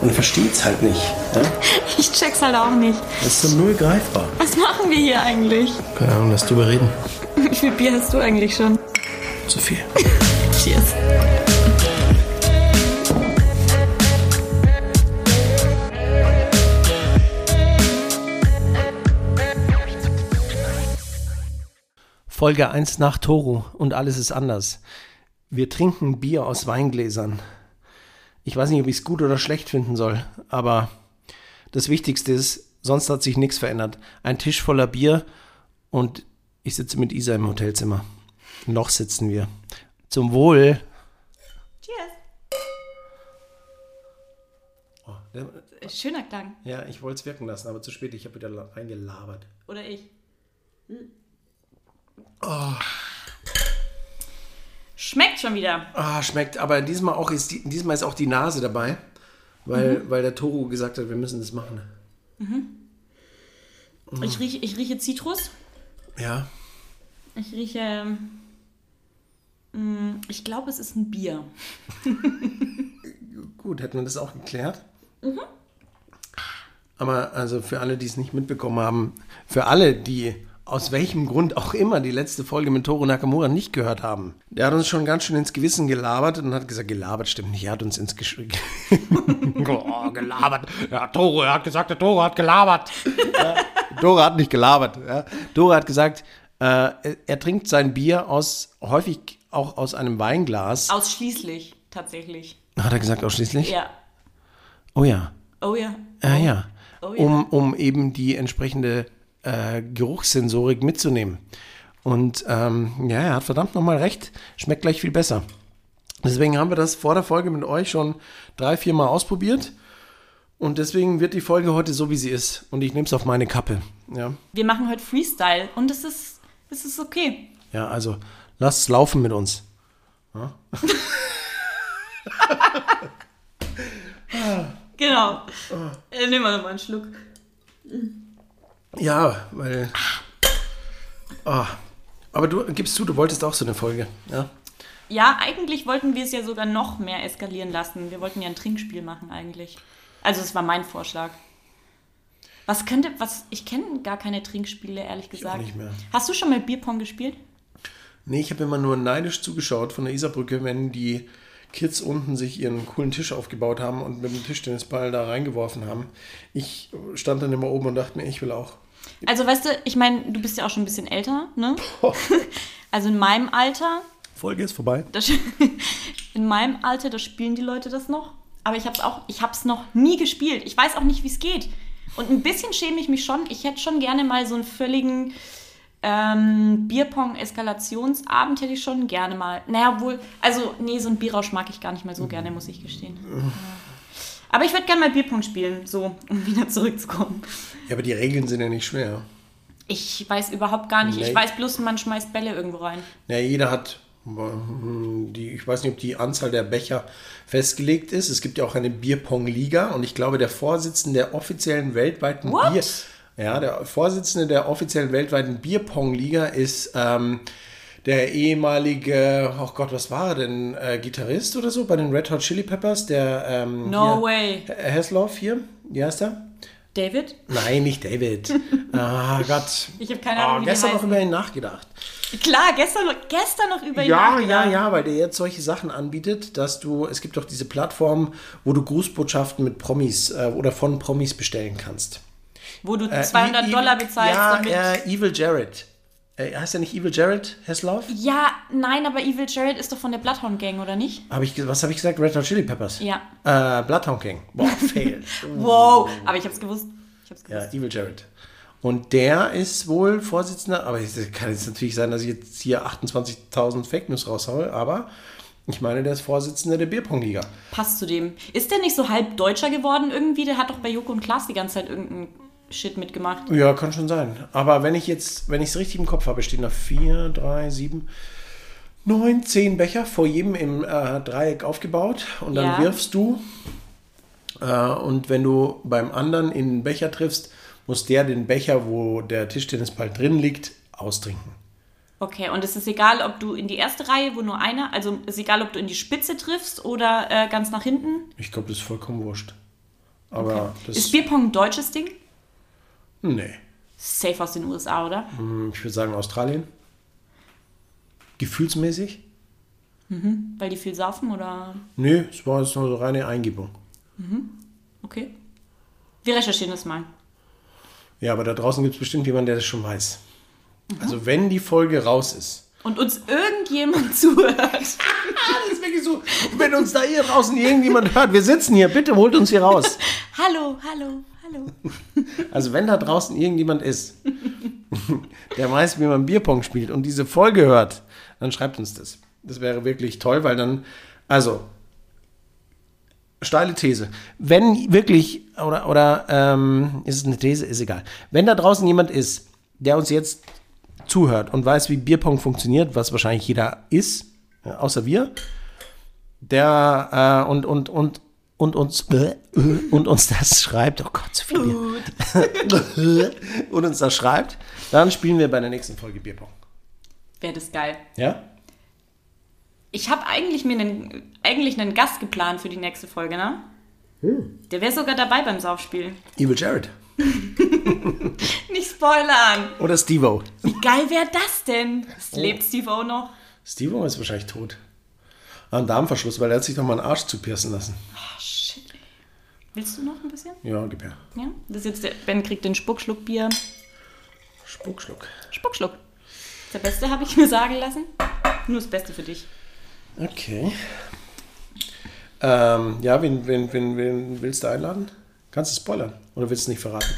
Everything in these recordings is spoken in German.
Und versteht's halt nicht. Ja? Ich check's halt auch nicht. Das ist so null greifbar. Was machen wir hier eigentlich? Keine Ahnung, lass drüber reden. Wie viel Bier hast du eigentlich schon? Zu viel. Cheers. Folge 1 nach Toro und alles ist anders. Wir trinken Bier aus Weingläsern. Ich weiß nicht, ob ich es gut oder schlecht finden soll, aber das Wichtigste ist, sonst hat sich nichts verändert. Ein Tisch voller Bier und ich sitze mit Isa im Hotelzimmer. Noch sitzen wir. Zum Wohl. Cheers. Oh, Schöner Klang. ja, ich wollte es wirken lassen, aber zu spät. Ich habe wieder la- reingelabert. Oder ich. Schmeckt schon wieder. Ah, schmeckt. Aber diesmal, auch ist die, diesmal ist auch die Nase dabei, weil, weil der Toro gesagt hat, wir müssen das machen. Ich rieche, ich rieche Zitrus. Ja. Ich rieche. ähm, mm, Ich glaube, es ist ein Bier. Gut, hätten wir das auch geklärt. Aber also für alle, die es nicht mitbekommen haben, für alle, die aus welchem Grund auch immer die letzte Folge mit Toro Nakamura nicht gehört haben, der hat uns schon ganz schön ins Gewissen gelabert und hat gesagt, gelabert stimmt nicht, er hat uns ins Geschrieben. oh, gelabert. Ja, Toro, er hat gesagt, der Toro hat gelabert. ja, Toro hat nicht gelabert. Ja. Toro hat gesagt, äh, er, er trinkt sein Bier aus, häufig auch aus einem Weinglas. Ausschließlich, tatsächlich. Hat er gesagt, ausschließlich? Ja. Oh ja. Oh ja. Ja, ja. Oh ja. Um, um eben die entsprechende äh, Geruchssensorik mitzunehmen. Und ähm, ja, er hat verdammt nochmal recht. Schmeckt gleich viel besser. Deswegen haben wir das vor der Folge mit euch schon drei, vier Mal ausprobiert. Und deswegen wird die Folge heute so, wie sie ist. Und ich nehme es auf meine Kappe. Ja, Wir machen heute Freestyle und es ist, es ist okay. ja also lasst es laufen mit uns. Genau. Äh, nehmen wir nochmal einen Schluck. Ja, weil. Ah. Aber du gibst zu, du wolltest auch so eine Folge. Ja. Ja, eigentlich wollten wir es ja sogar noch mehr eskalieren lassen. Wir wollten ja ein Trinkspiel machen eigentlich. Also es war mein Vorschlag. Was könnte, was, ich kenne gar keine Trinkspiele, ehrlich gesagt. nicht mehr. Hast du schon mal Bierpong gespielt? Nee, ich habe immer nur neidisch zugeschaut von der Isarbrücke, wenn die Kids unten sich ihren coolen Tisch aufgebaut haben und mit dem Tischtennisball da reingeworfen haben. Ich stand dann immer oben und dachte mir, ich will auch. Also weißt du, ich meine, du bist ja auch schon ein bisschen älter, ne? Also in meinem Alter, Folge ist vorbei. das, in meinem Alter, da spielen die Leute das noch. Aber ich habe es auch, ich habe es noch nie gespielt. Ich weiß auch nicht, wie es geht. Und ein bisschen schäme ich mich schon. Ich hätte schon gerne mal so einen völligen ähm, Bierpong-Eskalationsabend hätte ich schon gerne mal. Naja, wohl, also nee, so ein Bierrausch mag ich gar nicht mal so gerne, muss ich gestehen. Ja. Aber ich würde gerne mal Bierpong spielen, so, um wieder zurückzukommen. Ja, aber die Regeln sind ja nicht schwer. Ich weiß überhaupt gar nicht. Nee. Ich weiß bloß, man schmeißt Bälle irgendwo rein. Ja, jeder hat hm, die, ich weiß nicht, ob die Anzahl der Becher festgelegt ist. Es gibt ja auch eine Bierpong-Liga und ich glaube, der Vorsitzende der offiziellen weltweiten What? Bier. Ja, der Vorsitzende der offiziellen weltweiten Bierpong-Liga ist ähm, der ehemalige, oh Gott, was war er denn? Äh, Gitarrist oder so bei den Red Hot Chili Peppers, der ähm, No hier, way. H- Hasselhoff hier, wie heißt er? David? Nein, nicht David. ah Gott. Ich habe keine Oh, Ahnung, die gestern noch über ihn nachgedacht. Klar, gestern, gestern noch über ihn Ja, nachgedacht. ja, ja, weil der jetzt solche Sachen anbietet, dass du, es gibt doch diese Plattform, wo du Grußbotschaften mit Promis äh, oder von Promis bestellen kannst. Wo du Äh, 200 Evil- Dollar bezahlst, ja, damit... Äh, Evil Jared. Äh, heißt er nicht Evil Jared Hasselhoff? Ja, nein, aber Evil Jared ist doch von der Bloodhound Gang, oder nicht? Hab ich, was habe ich gesagt? Red Hot Chili Peppers? Ja. Äh, Bloodhound Gang. Boah, fail. Wow, aber ich hab's gewusst. Ich hab's ja, gewusst. Evil Jared. Und der ist wohl Vorsitzender, aber es kann jetzt natürlich sein, dass ich jetzt hier 28.000 Fake News raushaue, aber ich meine, der ist Vorsitzender der Bierpong-Liga. Passt zu dem. Ist der nicht so halb Deutscher geworden irgendwie? Der hat doch bei Joko und Klaas die ganze Zeit irgendeinen Shit mitgemacht. Ja, kann schon sein. Aber wenn ich jetzt, wenn ich es richtig im Kopf habe, stehen da vier, drei, sieben, neun, zehn Becher vor jedem im äh, Dreieck aufgebaut und dann Ja. wirfst du. Äh, und wenn du beim anderen in den Becher triffst, muss der den Becher, wo der Tischtennisball drin liegt, austrinken. Okay, und es ist egal, ob du in die erste Reihe, wo nur einer, also ist egal, ob du in die Spitze triffst oder äh, ganz nach hinten. Ich glaube, das ist vollkommen wurscht. Aber das. Ist Bierpong ein deutsches Ding? Nee. Safe aus den USA, oder? Hm, Ich würde sagen Australien. Gefühlsmäßig? Weil die viel saufen oder. Nö, es war jetzt nur so reine Eingebung. Okay. Wir recherchieren das mal. Ja, aber da draußen gibt es bestimmt jemanden, der das schon weiß. Also wenn die Folge raus ist. Und uns irgendjemand zuhört. Das ist wirklich so. Wenn uns da hier draußen irgendjemand hört, wir sitzen hier, bitte holt uns hier raus. hallo, hallo, hallo. Also wenn da draußen irgendjemand ist, der weiß, wie man Bierpong spielt und diese Folge hört, dann schreibt uns das. Das wäre wirklich toll, weil dann, also, steile These. Wenn wirklich, oder, oder ähm, ist es eine These, ist egal. Wenn da draußen jemand ist, der uns jetzt zuhört und weiß, wie Bierpong funktioniert, was wahrscheinlich jeder ist, außer wir, der äh, und, und, und, und uns äh, äh, und uns das schreibt, oh Gott, so viel Bier. und uns das schreibt, dann spielen wir bei der nächsten Folge Bierpong. Wäre das geil. Ja? Ich habe eigentlich mir einen, eigentlich einen Gast geplant für die nächste Folge, ne? Der wäre sogar dabei beim Saufspiel. Evil Jared. Nicht spoilern. Oder Steve-O. Wie geil wäre das denn? Lebt Steve O noch? Steve-O ist wahrscheinlich tot. An Darmverschluss, weil er hat sich doch mal einen Arsch zupiercen lassen. Oh, shit. Willst du noch ein bisschen? Ja, gib her. Ja. Das ist jetzt der, Ben kriegt den Spuckschluck Bier. Spuckschluck. Spuckschluck. Der Beste habe ich mir sagen lassen. Nur das Beste für dich. Okay. Ähm, ja, wen, wen, wen, wen willst du einladen? Kannst du spoilern? Oder willst du es nicht verraten?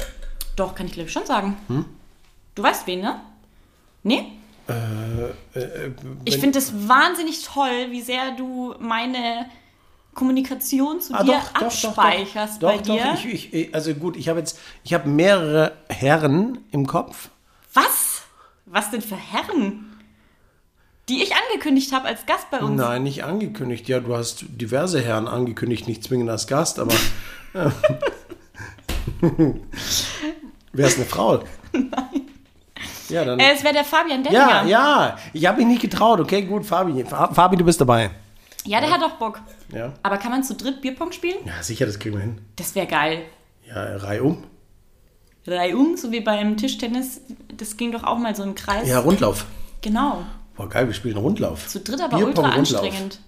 Doch, kann ich glaube ich schon sagen. Du weißt wen, ne? Nee? Äh, äh, Ich wenn- finde es wahnsinnig toll, wie sehr du meine Kommunikation zu Ah, dir doch, doch, doch, abspeicherst doch, bei dir. Ich, ich, ich- also gut, ich habe jetzt, ich habe mehrere Herren im Kopf. Was? Was denn für Herren? Die ich angekündigt habe als Gast bei uns. Nein, nicht angekündigt. Ja, du hast diverse Herren angekündigt, nicht zwingend als Gast, aber. Wer ist eine Frau? Nein. Ja, dann. Äh, es wäre der Fabian Denninger. ja, ja, ich habe mich nicht getraut. Okay, gut, Fabi. Fa- Fabi, du bist dabei. Ja, der hat auch Bock. Ja. Aber kann man zu dritt Bierpong spielen? Ja, sicher, das kriegen wir hin. Das wäre geil. Ja, Reihe um. Reihum, so wie beim Tischtennis. Das ging doch auch mal so im Kreis. Ja, Rundlauf. Genau. Boah, geil, wir spielen Rundlauf. Zu dritt aber Bierpong, ultra Rundlauf. anstrengend.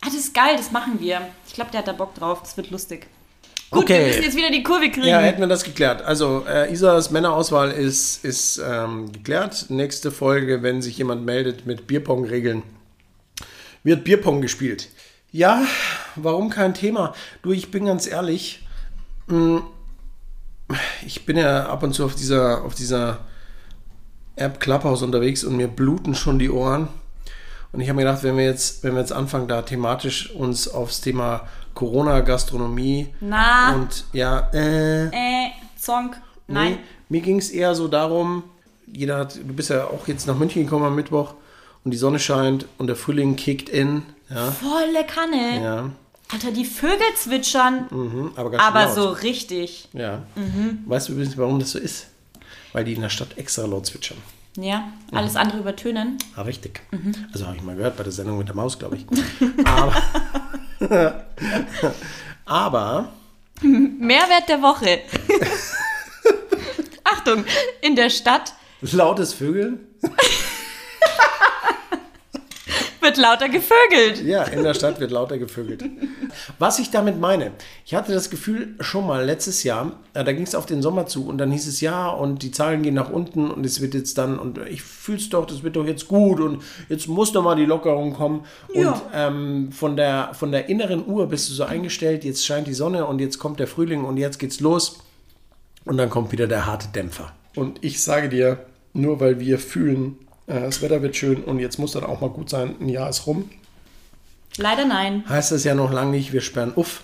Ah, das ist geil, das machen wir. Ich glaube, der hat da Bock drauf. Das wird lustig. Gut, Okay. wir müssen jetzt wieder die Kurve kriegen. Ja, hätten wir das geklärt. Also, äh, Isas Männerauswahl ist, ist ähm, geklärt. Nächste Folge, wenn sich jemand meldet mit Bierpong-Regeln, wird Bierpong gespielt. Ja, warum kein Thema? Du, ich bin ganz ehrlich, mh, ich bin ja ab und zu auf dieser, auf dieser App Clubhouse unterwegs und mir bluten schon die Ohren. Und ich habe mir gedacht, wenn wir jetzt, wenn wir jetzt anfangen, da thematisch uns aufs Thema Corona, Gastronomie Na. und ja, äh, Äh, Zonk. Nein. Nee, mir ging es eher so darum, jeder hat, du bist ja auch jetzt nach München gekommen am Mittwoch und die Sonne scheint und der Frühling kickt in. Ja, Volle Kanne. ja. Alter, die Vögel zwitschern. Mhm, aber ganz aber laut. so richtig. Ja. Weißt du übrigens, warum das so ist? Weil die in der Stadt extra laut zwitschern. Ja, alles andere übertönen. Ah, richtig. Also habe ich mal gehört bei der Sendung mit der Maus, glaube ich. aber, aber Mehrwert der Woche. Achtung, in der Stadt lautes Vögeln? Wird lauter gevögelt. Ja, in der Stadt wird lauter gevögelt. Was ich damit meine, ich hatte das Gefühl schon mal letztes Jahr, äh, da ging es auf den Sommer zu und dann hieß es ja und die Zahlen gehen nach unten und es wird jetzt dann und ich fühl's doch, das wird doch jetzt gut und jetzt muss doch mal die Lockerung kommen. Ja. Und ähm, von, der, von der inneren Uhr bist du so eingestellt, jetzt scheint die Sonne und jetzt kommt der Frühling und jetzt geht's los und dann kommt wieder der harte Dämpfer. Und ich sage dir, nur weil wir fühlen, das Wetter wird schön und jetzt muss dann auch mal gut sein, ein Jahr ist rum, Leider nein. heißt das ja noch lange nicht, wir sperren uff.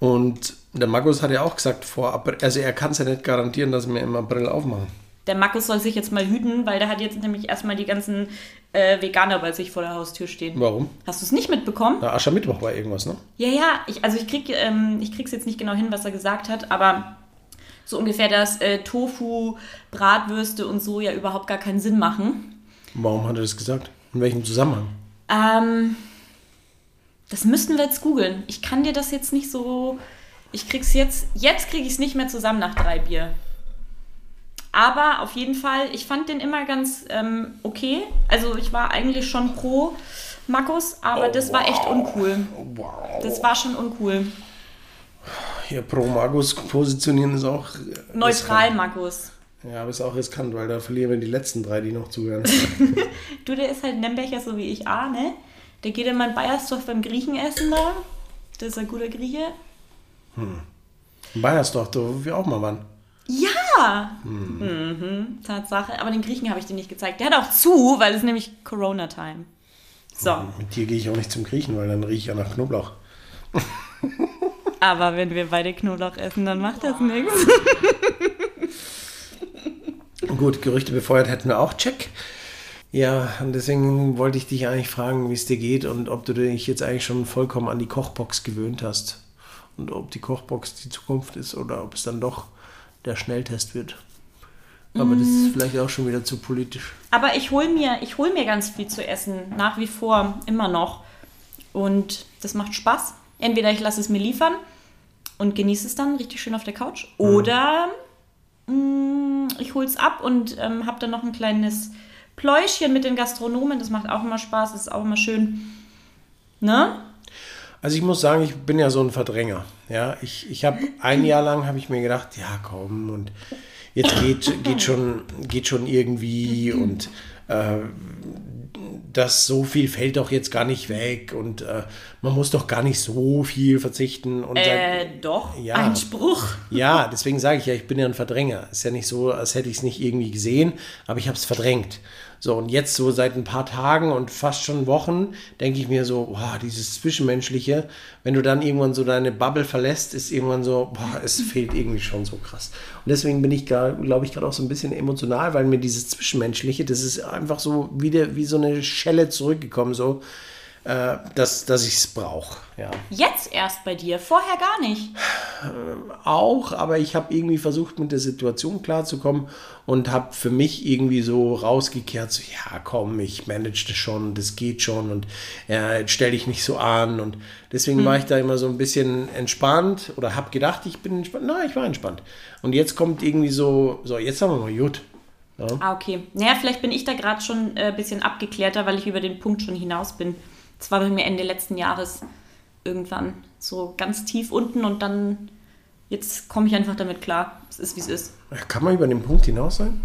Und der Markus hat ja auch gesagt, vor April, also er kann es ja nicht garantieren, dass wir im April aufmachen. Der Markus soll sich jetzt mal hüten, weil der hat jetzt nämlich erstmal die ganzen äh, Veganer bei sich vor der Haustür stehen. Warum? Hast du es nicht mitbekommen? Na, Aschermittwoch war irgendwas, ne? Ja, ja, ich, also ich krieg, ähm, ich krieg's jetzt nicht genau hin, was er gesagt hat, aber so ungefähr, dass äh, Tofu, Bratwürste und so ja überhaupt gar keinen Sinn machen. Warum hat er das gesagt? In welchem Zusammenhang? Ähm, das müssten wir jetzt googeln. Ich kann dir das jetzt nicht so. Ich krieg's jetzt. Jetzt krieg ich es nicht mehr zusammen nach drei Bier. Aber auf jeden Fall, ich fand den immer ganz ähm, okay. Also ich war eigentlich schon pro Markus, aber Oh, das war echt uncool. Wow. Das war schon uncool. Hier Pro Magus positionieren ist auch. Neutral. Markus. Ja, aber ist auch riskant, weil da verlieren wir die letzten drei, die noch zuhören. Du, der ist halt Nembecher, so wie ich, ah, ne? Der geht immer in Bayersdorf beim Griechen essen da. Das ist ein guter Grieche. In Bayersdorf, da wo wir auch mal waren. Ja! Mhm, Tatsache. Aber den Griechen habe ich dir nicht gezeigt. Der hat auch zu, weil es nämlich Corona-Time. So, Mit dir gehe ich auch nicht zum Griechen, weil dann rieche ich ja nach Knoblauch. aber wenn wir beide Knoblauch essen, dann macht das nichts. Gut, Gerüchte befeuert hätten wir auch, check. Ja, und deswegen wollte ich dich eigentlich fragen, wie es dir geht und ob du dich jetzt eigentlich schon vollkommen an die Kochbox gewöhnt hast. Und ob die Kochbox die Zukunft ist oder ob es dann doch der Schnelltest wird. Aber das ist vielleicht auch schon wieder zu politisch. Aber ich hole mir, ich hol mir ganz viel zu essen, nach wie vor, immer noch. Und das macht Spaß. Entweder ich lasse es mir liefern und genieße es dann richtig schön auf der Couch. Oder mh, ich hole es ab und ähm, habe dann noch ein kleines Pläuschchen mit den Gastronomen. Das macht auch immer Spaß, das ist auch immer schön. Ne? Also ich muss sagen, ich bin ja so ein Verdränger. Ja, ich, ich habe ein Jahr lang habe ich mir gedacht, ja komm und jetzt geht, geht schon geht schon irgendwie und äh, das so viel fällt doch jetzt gar nicht weg und äh, man muss doch gar nicht so viel verzichten und Äh, doch. Ja. Einspruch. ja, deswegen sage ich ja, ich bin ja ein Verdränger. Ist ja nicht so, als hätte ich es nicht irgendwie gesehen, aber ich habe es verdrängt. So, und jetzt so seit ein paar Tagen und fast schon Wochen denke ich mir so, boah, dieses Zwischenmenschliche, wenn du dann irgendwann so deine Bubble verlässt, ist irgendwann so, boah, es fehlt irgendwie schon so krass. Und deswegen bin ich, glaube ich, gerade auch so ein bisschen emotional, weil mir dieses Zwischenmenschliche, das ist einfach so wieder wie so eine Schelle zurückgekommen, so, äh, dass, dass ich es brauche. Ja. Jetzt erst bei dir, vorher gar nicht. auch, aber ich habe irgendwie versucht, mit der Situation klarzukommen und habe für mich irgendwie so rausgekehrt, so, ja, komm, ich manage das schon, das geht schon und äh, stell dich nicht so an und deswegen war ich da immer so ein bisschen entspannt oder habe gedacht, ich bin entspannt. Nein, ich war entspannt. Und jetzt kommt irgendwie so, so, jetzt haben wir mal gut. Ah, okay. Naja, vielleicht bin ich da gerade schon ein äh, bisschen abgeklärter, weil ich über den Punkt schon hinaus bin. Das war bei mir Ende letzten Jahres irgendwann so ganz tief unten und dann, jetzt komme ich einfach damit klar. Es ist, wie es ist. Kann man über den Punkt hinaus sein?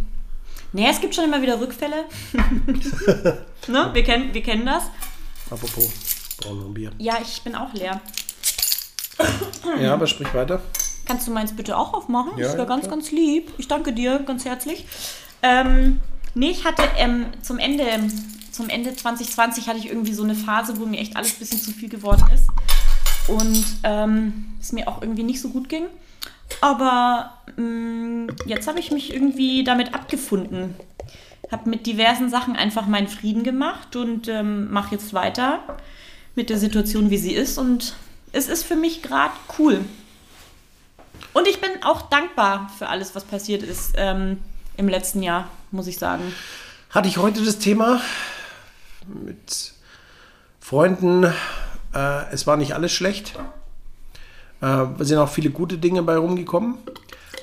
Naja, es gibt schon immer wieder Rückfälle. ne? wir, kennen, wir kennen das. Apropos, brauchen wir ein Bier. Ja, ich bin auch leer. Ja, aber sprich weiter. Kannst du meins bitte auch aufmachen? Ja, das wäre ja, ganz, klar. ganz lieb. Ich danke dir ganz herzlich. Ähm, nee, ich hatte ähm, zum Ende, zum Ende 2020 hatte ich irgendwie so eine Phase, wo mir echt alles ein bisschen zu viel geworden ist. Und ähm, es mir auch irgendwie nicht so gut ging. Aber mh, jetzt habe ich mich irgendwie damit abgefunden. Habe mit diversen Sachen einfach meinen Frieden gemacht und ähm, mache jetzt weiter mit der Situation, wie sie ist. Und es ist für mich gerade cool. Und ich bin auch dankbar für alles, was passiert ist ähm, im letzten Jahr, muss ich sagen. hatte ich heute das Thema mit Freunden. Äh, es war nicht alles schlecht. Äh, es sind auch viele gute Dinge bei rumgekommen.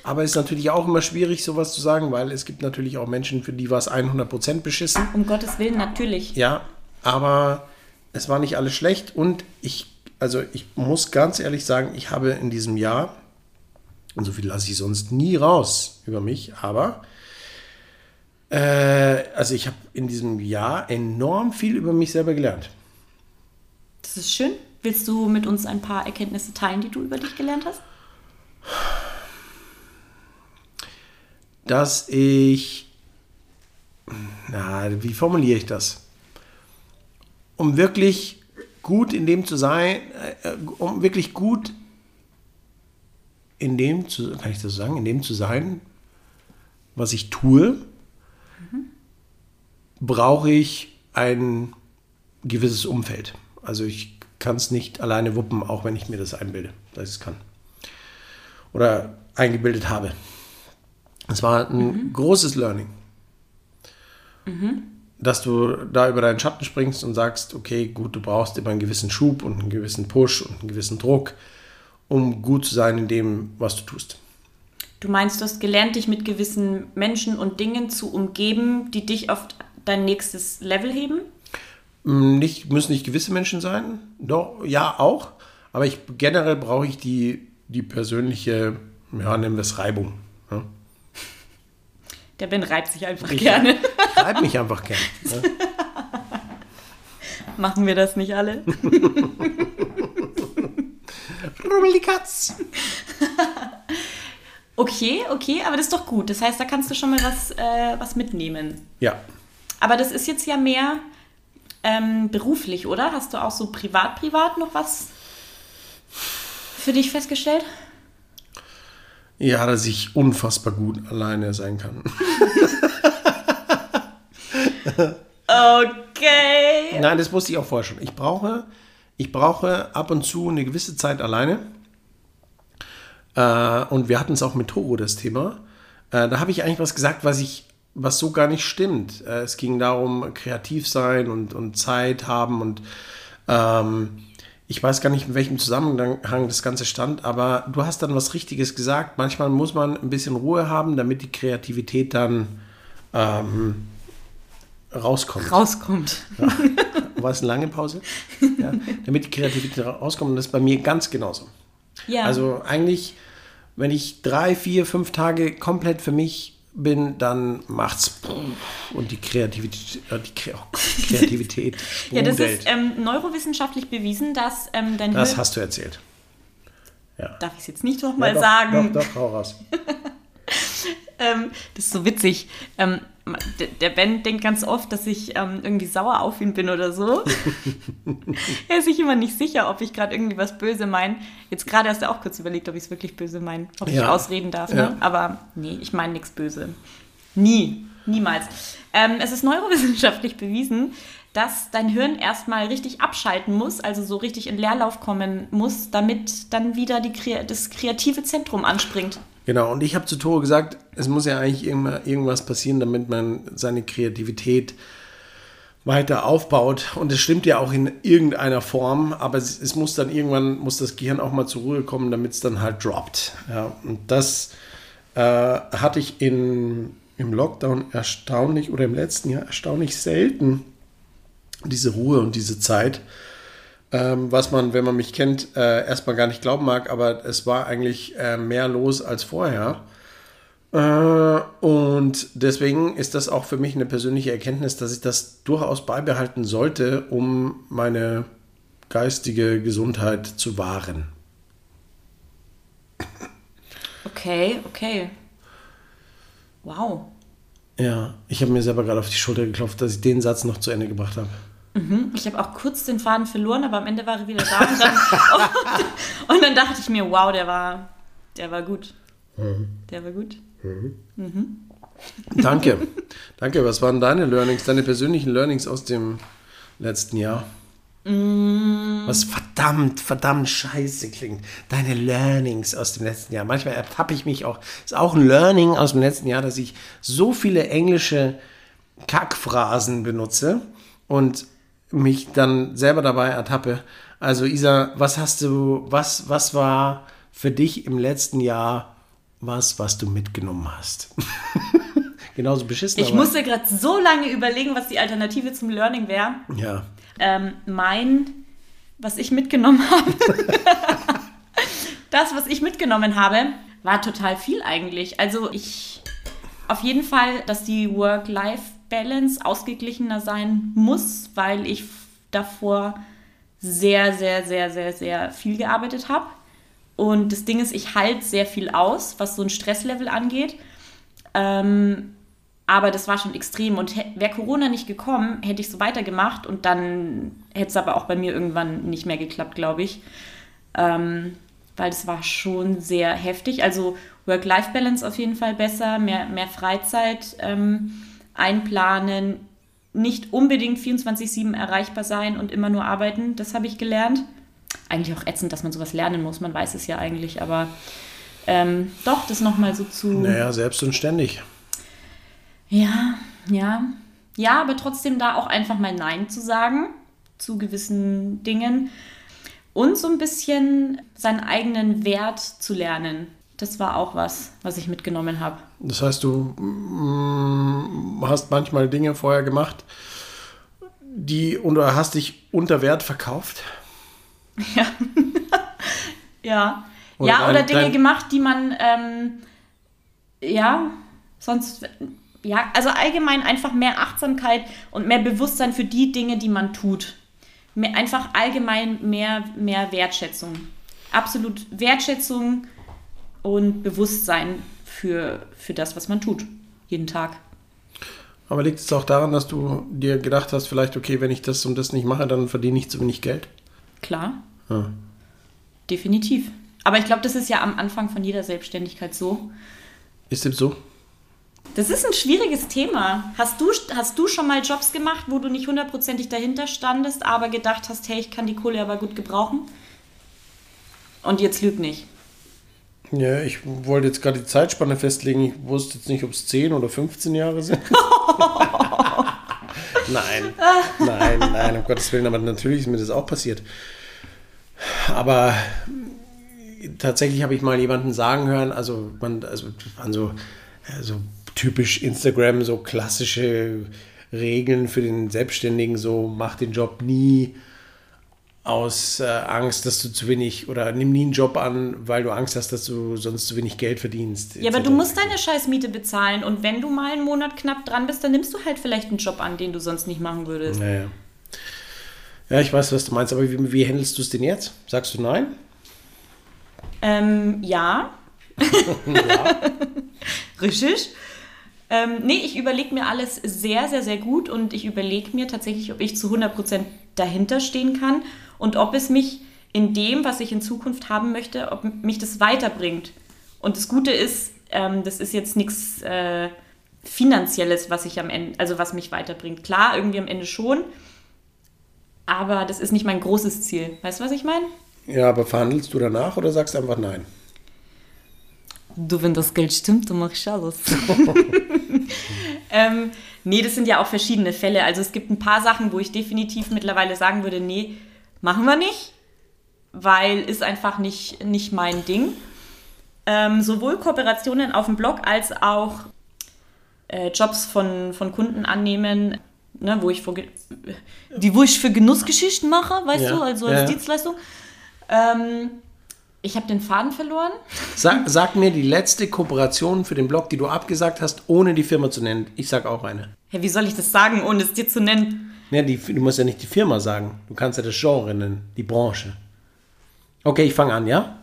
Aber es ist natürlich auch immer schwierig, sowas zu sagen, weil es gibt natürlich auch Menschen, für die war es 100% beschissen. Um Gottes Willen, natürlich. Ja, aber es war nicht alles schlecht und ich, also ich muss ganz ehrlich sagen, ich habe in diesem Jahr, und so viel lasse ich sonst nie raus über mich, aber also ich habe in diesem Jahr enorm viel über mich selber gelernt. Das ist schön. Willst du mit uns ein paar Erkenntnisse teilen, die du über dich gelernt hast? Dass ich, na, wie formuliere ich das? Um wirklich gut in dem zu sein, äh, um wirklich gut in dem zu, kann ich das so sagen, in dem zu sein, was ich tue, brauche ich ein gewisses Umfeld. Also ich kann es nicht alleine wuppen, auch wenn ich mir das einbilde, dass ich es kann. Oder eingebildet habe. Es war ein mhm. großes Learning. Mhm. Dass du da über deinen Schatten springst und sagst, okay, gut, du brauchst immer einen gewissen Schub und einen gewissen Push und einen gewissen Druck, um gut zu sein in dem, was du tust. Du meinst, du hast gelernt, dich mit gewissen Menschen und Dingen zu umgeben, die dich auf dein nächstes Level heben? Mm, nicht, müssen nicht gewisse Menschen sein. Doch, ja, auch. Aber ich, generell brauche ich die, die persönliche, ja, nennen wir es Reibung. Ja. Der Ben reibt sich einfach ich, gerne. Ich reibe mich einfach gerne. Ja. Machen wir das nicht alle? Rummel die Katz. okay, okay, aber das ist doch gut. Das heißt, da kannst du schon mal was, äh, was mitnehmen. Ja. Aber das ist jetzt ja mehr ähm, beruflich, oder? Hast du auch so privat, privat noch was für dich festgestellt? Ja, dass ich unfassbar gut alleine sein kann. okay. Nein, das wusste ich auch vorher schon. Ich brauche, ich brauche ab und zu eine gewisse Zeit alleine. Äh, und wir hatten es auch mit Toro, das Thema. Äh, da habe ich eigentlich was gesagt, was ich, was so gar nicht stimmt. Äh, es ging darum, kreativ sein und, und Zeit haben und ähm, ich weiß gar nicht, in welchem Zusammenhang das Ganze stand, aber du hast dann was Richtiges gesagt. Manchmal muss man ein bisschen Ruhe haben, damit die Kreativität dann ähm, rauskommt. Rauskommt. Ja. War es eine lange Pause? Ja. Damit die Kreativität rauskommt. Und das ist bei mir ganz genauso. Ja. Also eigentlich, wenn ich drei, vier, fünf Tage komplett für mich bin, dann macht's und die Kreativität, äh, die oh Kreativität ja, das ist ähm, neurowissenschaftlich bewiesen, dass ähm, dein Das Hirn hast du erzählt. Ja. Darf ich es jetzt nicht nochmal ja, sagen? Doch, doch, hau raus. ähm, das ist so witzig. Ähm, der Ben denkt ganz oft, dass ich ähm, irgendwie sauer auf ihn bin oder so. er ist sich immer nicht sicher, ob ich gerade irgendwie was böse meine. Jetzt gerade hast du auch kurz überlegt, ob ich es wirklich böse meine, ob ja. ich ausreden darf. Ne? Ja. Aber nee, ich meine nichts böse. Nie, niemals. Ähm, es ist neurowissenschaftlich bewiesen, dass dein Hirn erstmal richtig abschalten muss, also so richtig in Leerlauf kommen muss, damit dann wieder die, das kreative Zentrum anspringt. Genau, und ich habe zu Tore gesagt, es muss ja eigentlich irgendwas passieren, damit man seine Kreativität weiter aufbaut. Und es stimmt ja auch in irgendeiner Form, aber es, es, muss dann irgendwann, muss das Gehirn auch mal zur Ruhe kommen, damit es dann halt droppt. Ja, und das äh, hatte ich in, im Lockdown erstaunlich oder im letzten Jahr erstaunlich selten, diese Ruhe und diese Zeit ähm, was man, wenn man mich kennt, äh, erstmal gar nicht glauben mag, aber es war eigentlich äh, mehr los als vorher. Äh, und deswegen ist das auch für mich eine persönliche Erkenntnis, dass ich das durchaus beibehalten sollte, um meine geistige Gesundheit zu wahren. Okay, okay. Wow. Ja, ich habe mir selber gerade auf die Schulter geklopft, dass ich den Satz noch zu Ende gebracht habe. Mhm. Ich habe auch kurz den Faden verloren, aber am Ende war er wieder da. Und dann, und, und dann dachte ich mir, wow, der war, der war gut. Mhm. Der war gut. Mhm. mhm. Danke. Danke. Was waren deine Learnings, deine persönlichen Learnings aus dem letzten Jahr? Mm. Was verdammt, verdammt scheiße klingt. Deine Learnings aus dem letzten Jahr. Manchmal ertappe ich mich auch. Ist auch ein Learning aus dem letzten Jahr, dass ich so viele englische Kackphrasen benutze und mich dann selber dabei ertappe. Also Isa, was hast du, was, was war für dich im letzten Jahr was, was du mitgenommen hast? Genauso beschissen. Ich musste gerade so lange überlegen, was die Alternative zum Learning wäre. Ja. Ähm, mein, was ich mitgenommen habe, das, was ich mitgenommen habe, war total viel eigentlich. Also ich, auf jeden Fall, dass die Work-Life-Balance ausgeglichener sein muss, weil ich davor sehr, sehr, sehr, sehr, sehr viel gearbeitet habe. Und das Ding ist, ich halte sehr viel aus, was so ein Stresslevel angeht. Ähm, aber das war schon extrem. Und wäre Corona nicht gekommen, hätte ich so weitergemacht und dann hätte es aber auch bei mir irgendwann nicht mehr geklappt, glaube ich. Ähm, weil das war schon sehr heftig. Also Work-Life-Balance auf jeden Fall besser, mehr, mehr Freizeit ähm, einplanen, nicht unbedingt 24-7 erreichbar sein und immer nur arbeiten. Das habe ich gelernt. Eigentlich auch ätzend, dass man sowas lernen muss. Man weiß es ja eigentlich, aber ähm, doch, das nochmal so zu. Naja, selbst und ständig. Ja, ja. Ja, aber trotzdem da auch einfach mal Nein zu sagen zu gewissen Dingen und so ein bisschen seinen eigenen Wert zu lernen. Das war auch was, was ich mitgenommen habe. Das heißt, du mm, hast manchmal Dinge vorher gemacht, die oder hast dich unter Wert verkauft? Ja. ja. Oder ja, dein- oder Dinge dein- gemacht, die man, ähm, ja, sonst, ja, also allgemein einfach mehr Achtsamkeit und mehr Bewusstsein für die Dinge, die man tut. Mehr, einfach allgemein mehr, mehr Wertschätzung. Absolut Wertschätzung und Bewusstsein für, für das, was man tut. Jeden Tag. Aber liegt es auch daran, dass du dir gedacht hast, vielleicht, okay, wenn ich das und das nicht mache, dann verdiene ich zu wenig Geld? Klar, Ja. definitiv. Aber ich glaube, das ist ja am Anfang von jeder Selbstständigkeit so. Ist dem so? Das ist ein schwieriges Thema. Hast du, hast du schon mal Jobs gemacht, wo du nicht hundertprozentig dahinter standest, aber gedacht hast, hey, ich kann die Kohle aber gut gebrauchen? Und jetzt lüg nicht. Ja, ich wollte jetzt gerade die Zeitspanne festlegen. Ich wusste jetzt nicht, ob es 10 oder 15 Jahre sind. nein, nein, nein, um Gottes Willen. Aber natürlich ist mir das auch passiert. Aber tatsächlich habe ich mal jemanden sagen hören, also man, also an so, also typisch Instagram, so klassische Regeln für den Selbstständigen, so mach den Job nie aus äh, Angst, dass du zu wenig oder nimm nie einen Job an, weil du Angst hast, dass du sonst zu wenig Geld verdienst. Ja, aber du musst deine Scheißmiete bezahlen und wenn du mal einen Monat knapp dran bist, dann nimmst du halt vielleicht einen Job an, den du sonst nicht machen würdest. Naja. Ja, ich weiß, was du meinst, aber wie, wie handelst du es denn jetzt? Sagst du nein? Ähm, ja. Richtig. Ähm, nee, ich überlege mir alles sehr, sehr, sehr gut und ich überlege mir tatsächlich, ob ich zu 100% dahinter stehen kann und ob es mich in dem, was ich in Zukunft haben möchte, ob mich das weiterbringt. Und das Gute ist, ähm, das ist jetzt nichts äh, Finanzielles, was ich am Ende, also was mich weiterbringt. Klar, irgendwie am Ende schon, aber das ist nicht mein großes Ziel. Weißt du, was ich meine? Ja, aber verhandelst du danach oder sagst einfach nein? Du, wenn das Geld stimmt, dann mach ich alles. ähm, nee, das sind ja auch verschiedene Fälle. Also es gibt ein paar Sachen, wo ich definitiv mittlerweile sagen würde, nee, machen wir nicht, weil ist einfach nicht, nicht mein Ding. Ähm, sowohl Kooperationen auf dem Blog als auch äh, Jobs von, von Kunden annehmen, ne, wo ich vor, die, wo ich für Genussgeschichten mache, weißt Ja, du, also als ja. Dienstleistung. Ähm, ich habe den Faden verloren. Sag, sag mir die letzte Kooperation für den Blog, die du abgesagt hast, ohne die Firma zu nennen. Ich sag auch eine. Ja, wie soll ich das sagen, ohne es dir zu nennen? Ja, die, du musst ja nicht die Firma sagen. Du kannst ja das Genre nennen, die Branche. Okay, ich fange an, ja?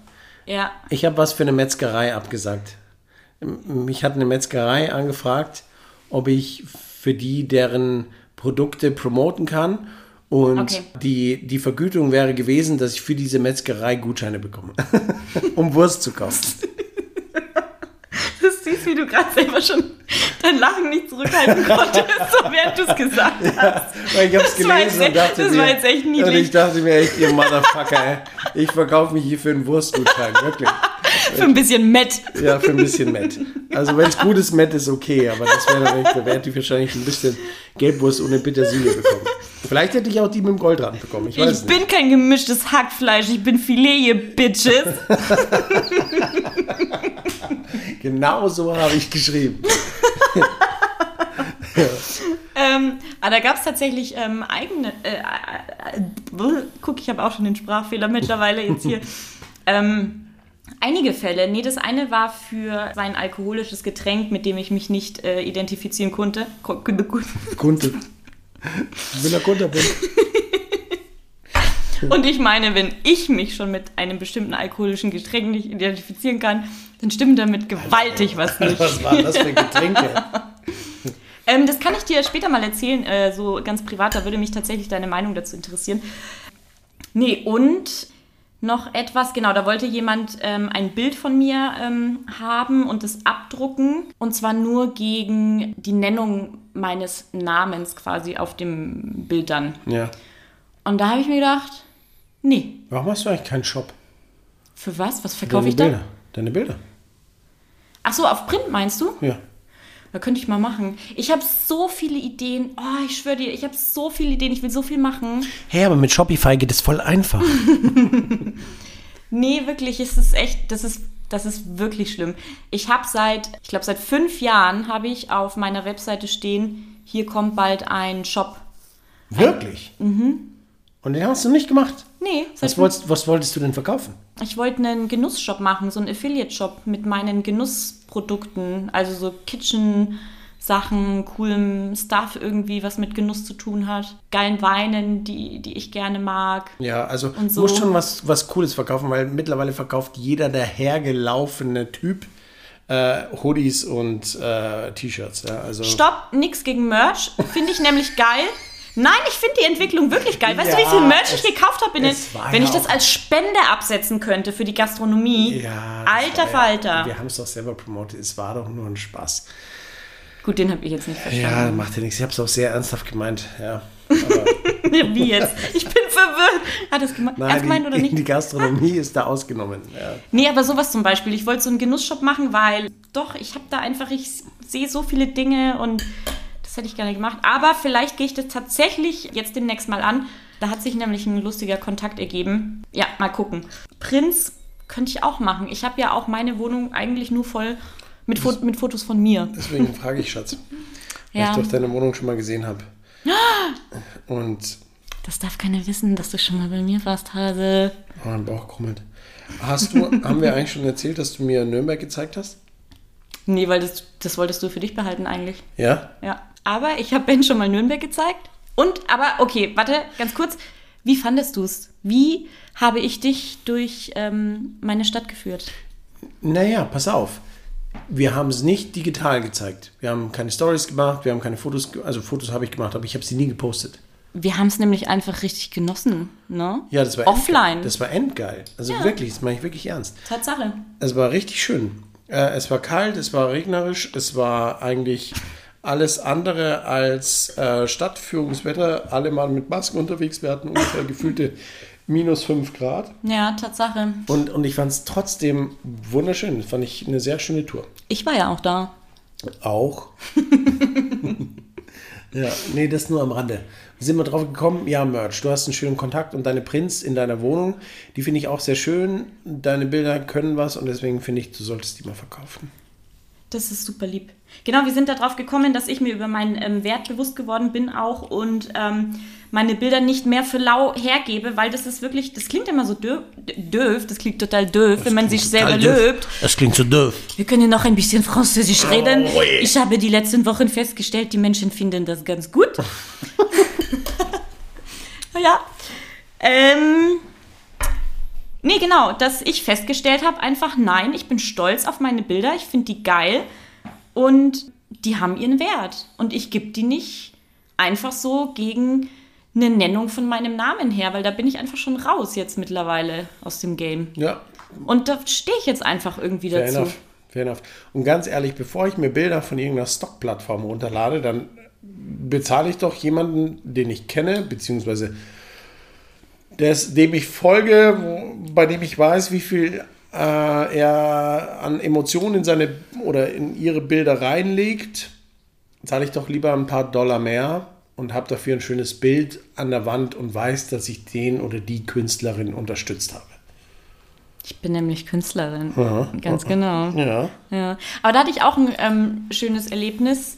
Ja. Ich habe was für eine Metzgerei abgesagt. Mich hat eine Metzgerei angefragt, ob ich für die deren Produkte promoten kann. Und Okay. die, die Vergütung wäre gewesen, dass ich für diese Metzgerei Gutscheine bekomme, um Wurst zu kaufen. Das siehst, wie du gerade selber schon dein Lachen nicht zurückhalten konntest, so während du es gesagt hast. Weil ich habe es Das war gelesen jetzt und dachte echt- das mir, war jetzt echt und niedlich. ich dachte mir echt, ihr Motherfucker, ey, ich verkaufe mich hier für einen Wurstgutschein, wirklich. Für ein bisschen Met. Ja, für ein bisschen Met. Also wenn es gutes Met ist, okay, aber das wäre dann da hätte ich wahrscheinlich ein bisschen Gelbwurst ohne Petersilie bekommen. Vielleicht hätte ich auch die mit dem Goldrand bekommen, ich weiß Ich bin kein gemischtes Hackfleisch, ich bin Filet, ihr Bitches. Genau so habe ich geschrieben. ähm, aber da gab es tatsächlich ähm, eigene. Äh, äh, äh, guck, ich habe auch schon den Sprachfehler mittlerweile jetzt hier. ähm, einige Fälle. Nee, das eine war für ein alkoholisches Getränk, mit dem ich mich nicht äh, identifizieren konnte. Ko- konnte- bin der Kunterbund. Und ich meine, wenn ich mich schon mit einem bestimmten alkoholischen Getränk nicht identifizieren kann, dann stimmt damit gewaltig was nicht. Was waren das für Getränke? Ähm, das kann ich dir später mal erzählen, äh, so ganz privat, da würde mich tatsächlich deine Meinung dazu interessieren. Nee, und noch etwas, genau, da wollte jemand ähm, ein Bild von mir ähm, haben und es abdrucken. Und zwar nur gegen die Nennung meines Namens quasi auf dem Bild dann. Ja. Und da habe ich mir gedacht, nee, Warum hast du eigentlich keinen Shop? für was? Was verkaufe ich da? Deine Bilder. Ach so, auf Print meinst du? Ja. Da könnte ich mal machen. Ich habe so viele Ideen. Oh, ich schwöre dir, ich habe so viele Ideen. Ich will so viel machen. Hey, aber mit Shopify geht es voll einfach. Nee, wirklich, es ist echt, das ist, das ist wirklich schlimm. Ich habe seit, ich glaube, seit fünf Jahren habe ich auf meiner Webseite stehen, hier kommt bald ein Shop. Wirklich? Mhm. Und den hast du nicht gemacht? Nee, Was wolltest, was wolltest du denn verkaufen? Ich wollte einen Genussshop machen, so einen Affiliate-Shop mit meinen Genussprodukten, also so Kitchen-Sachen, coolem Stuff irgendwie, was mit Genuss zu tun hat, geilen Weinen, die, die ich gerne mag. Ja, also Und so. muss schon was, was Cooles verkaufen, weil mittlerweile verkauft jeder dahergelaufene Typ äh, Hoodies und äh, T-Shirts. Ja, also Stopp, nix gegen Merch, finde ich nämlich geil. Nein, ich finde die Entwicklung wirklich geil. Weißt du, wie Ja, viel Merch es- ich gekauft habe? Wenn ja ich das als Spende absetzen könnte für die Gastronomie. Ja, Alter ja- Falter. Wir haben es doch selber promotet. Es war doch nur ein Spaß. Gut, den habe ich jetzt nicht Ja, verstanden. macht ja nichts. Ich habe es auch sehr ernsthaft gemeint. Ja. Aber Wie jetzt? Ich bin verwirrt. Hat das gemeint, gemeint oder nicht? die Gastronomie ist da ausgenommen. Ja. Nee, aber sowas zum Beispiel. Ich wollte so einen Genussshop machen, weil doch, ich habe da einfach, ich sehe so viele Dinge und das hätte ich gerne gemacht. Aber vielleicht gehe ich das tatsächlich jetzt demnächst mal an. Da hat sich nämlich ein lustiger Kontakt ergeben. Ja, mal gucken. Prinz könnte ich auch machen. Ich habe ja auch meine Wohnung eigentlich nur voll mit, Fo mit Fotos von mir. Deswegen frage ich, Schatz. Weil Ja. ich doch deine Wohnung schon mal gesehen habe. Und Das darf keiner wissen, dass du schon mal bei mir warst, Hase. oh, mein Bauch krummelt. Hast du, haben wir eigentlich schon erzählt, dass du mir Nürnberg gezeigt hast? Nee, weil das, das wolltest du für dich behalten eigentlich. Ja? Ja, aber ich habe Ben schon mal Nürnberg gezeigt. Und, aber, okay, warte, ganz kurz. Wie fandest du es? Wie habe ich dich durch ähm, meine Stadt geführt? Naja, pass auf. Wir haben es nicht digital gezeigt. Wir haben keine Stories gemacht, wir haben keine Fotos, also Fotos habe ich gemacht, aber ich habe sie nie gepostet. Wir haben es nämlich einfach richtig genossen, ne? Ja, das war Offline. Endgeil. Das war endgeil. Also Ja. wirklich, das meine ich wirklich ernst. Tatsache. Es war richtig schön. Äh, es war kalt, es war regnerisch, es war eigentlich alles andere als äh, Stadtführungswetter. Alle mal mit Masken unterwegs. Wir hatten ungefähr gefühlte minus 5 Grad. Ja, Tatsache. Und, und ich fand es trotzdem wunderschön. Das fand ich eine sehr schöne Tour. Ich war ja auch da. Auch. ja, nee, das nur am Rande. Sind wir drauf gekommen? Ja, Merch. Du hast einen schönen Kontakt und deine Prints in deiner Wohnung, die finde ich auch sehr schön. Deine Bilder können was und deswegen finde ich, du solltest die mal verkaufen. Das ist super lieb. Genau, wir sind darauf gekommen, dass ich mir über meinen ähm, Wert bewusst geworden bin auch und ähm, meine Bilder nicht mehr für lau hergebe, weil das ist wirklich, das klingt immer so dö döf, das klingt total döf, wenn man sich selber löbt. Das klingt so doof. Wir können noch ein bisschen Französisch reden. Oh, je. Ich habe die letzten Wochen festgestellt, die Menschen finden das ganz gut. ja. Ähm, nee, genau, dass ich festgestellt habe, einfach nein, ich bin stolz auf meine Bilder, ich finde die geil und die haben ihren Wert. Und ich gebe die nicht einfach so gegen eine Nennung von meinem Namen her, weil da bin ich einfach schon raus jetzt mittlerweile aus dem Game. Ja, Und da stehe ich jetzt einfach irgendwie fair dazu. enough. Fair enough. Und ganz ehrlich, bevor ich mir Bilder von irgendeiner Stockplattform runterlade, dann bezahle ich doch jemanden, den ich kenne, beziehungsweise des, dem ich folge, bei dem ich weiß, wie viel äh, er an Emotionen in seine oder in ihre Bilder reinlegt, zahle ich doch lieber ein paar Dollar mehr und habe dafür ein schönes Bild an der Wand und weiß, dass ich den oder die Künstlerin unterstützt habe. Ich bin nämlich Künstlerin. Ganz genau. Ja. Ja. Aber da hatte ich auch ein ähm, schönes Erlebnis,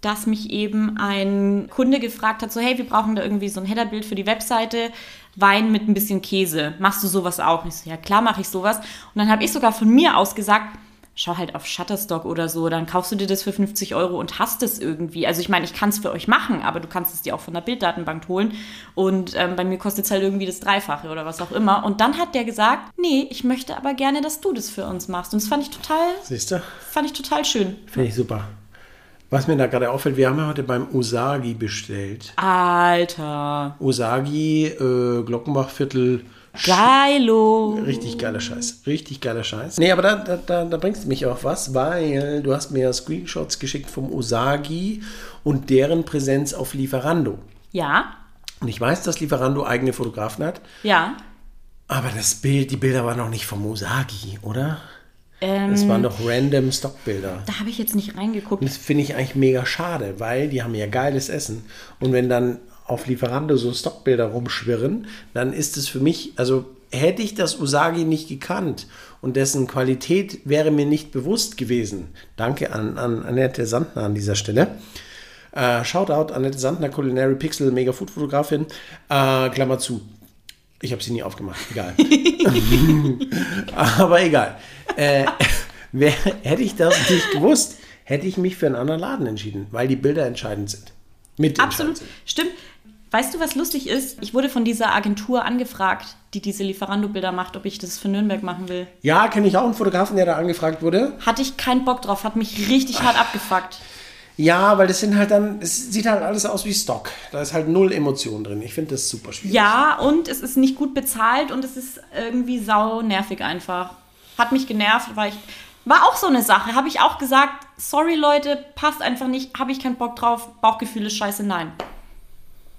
dass mich eben ein Kunde gefragt hat, so hey, wir brauchen da irgendwie so ein Headerbild für die Webseite, Wein mit ein bisschen Käse. Machst du sowas auch? Und ich so, ja klar mache ich sowas. Und dann habe ich sogar von mir aus gesagt, schau halt auf Shutterstock oder so, dann kaufst du dir das für 50 Euro und hast es irgendwie. Also ich meine, ich kann es für euch machen, aber du kannst es dir auch von der Bilddatenbank holen. Und ähm, bei mir kostet es halt irgendwie das Dreifache oder was auch immer. Und dann hat der gesagt, nee, ich möchte aber gerne, dass du das für uns machst. Und das fand ich total, Siehst du? fand ich total schön. Finde ich super. Was mir da gerade auffällt, wir haben ja heute beim Usagi bestellt. Alter. Usagi, äh, Glockenbachviertel. Geilo. Richtig geiler Scheiß. Richtig geiler Scheiß. Nee, aber da, da, da, da bringst du mich auf was, weil du hast mir Screenshots geschickt vom Usagi und deren Präsenz auf Lieferando. Ja, Und ich weiß, dass Lieferando eigene Fotografen hat, ja. aber das Bild, die Bilder waren noch nicht vom Usagi, oder? Das waren doch random Stockbilder. Da habe ich jetzt nicht reingeguckt. Und das finde ich eigentlich mega schade, weil die haben ja geiles Essen. Und wenn dann auf Lieferando so Stockbilder rumschwirren, dann ist es für mich, also hätte ich das Usagi nicht gekannt und dessen Qualität wäre mir nicht bewusst gewesen. Danke an, an Annette Sandner an dieser Stelle. Äh, Shoutout Annette Sandner, Culinary Pixel, Mega Food Fotografin. Äh, Klammer zu. Ich habe sie nie aufgemacht, egal. Aber egal. Äh, wer, hätte ich das nicht gewusst, hätte ich mich für einen anderen Laden entschieden, weil die Bilder entscheidend sind. Mit Absolut. Stimmt. Weißt du, was lustig ist? Ich wurde von dieser Agentur angefragt, die diese Lieferando-Bilder macht, ob ich das für Nürnberg machen will. Ja, kenne ich auch einen Fotografen, der da angefragt wurde. Hatte ich keinen Bock drauf, hat mich richtig hart abgefuckt. Ja, weil das sind halt dann, es sieht halt alles aus wie Stock. Da ist halt null Emotion drin. Ich finde das super schwierig. Ja, und es ist nicht gut bezahlt und es ist irgendwie sau nervig einfach. Hat mich genervt, weil ich. War auch so eine Sache. Habe ich auch gesagt, sorry Leute, passt einfach nicht, habe ich keinen Bock drauf, Bauchgefühl ist scheiße, nein.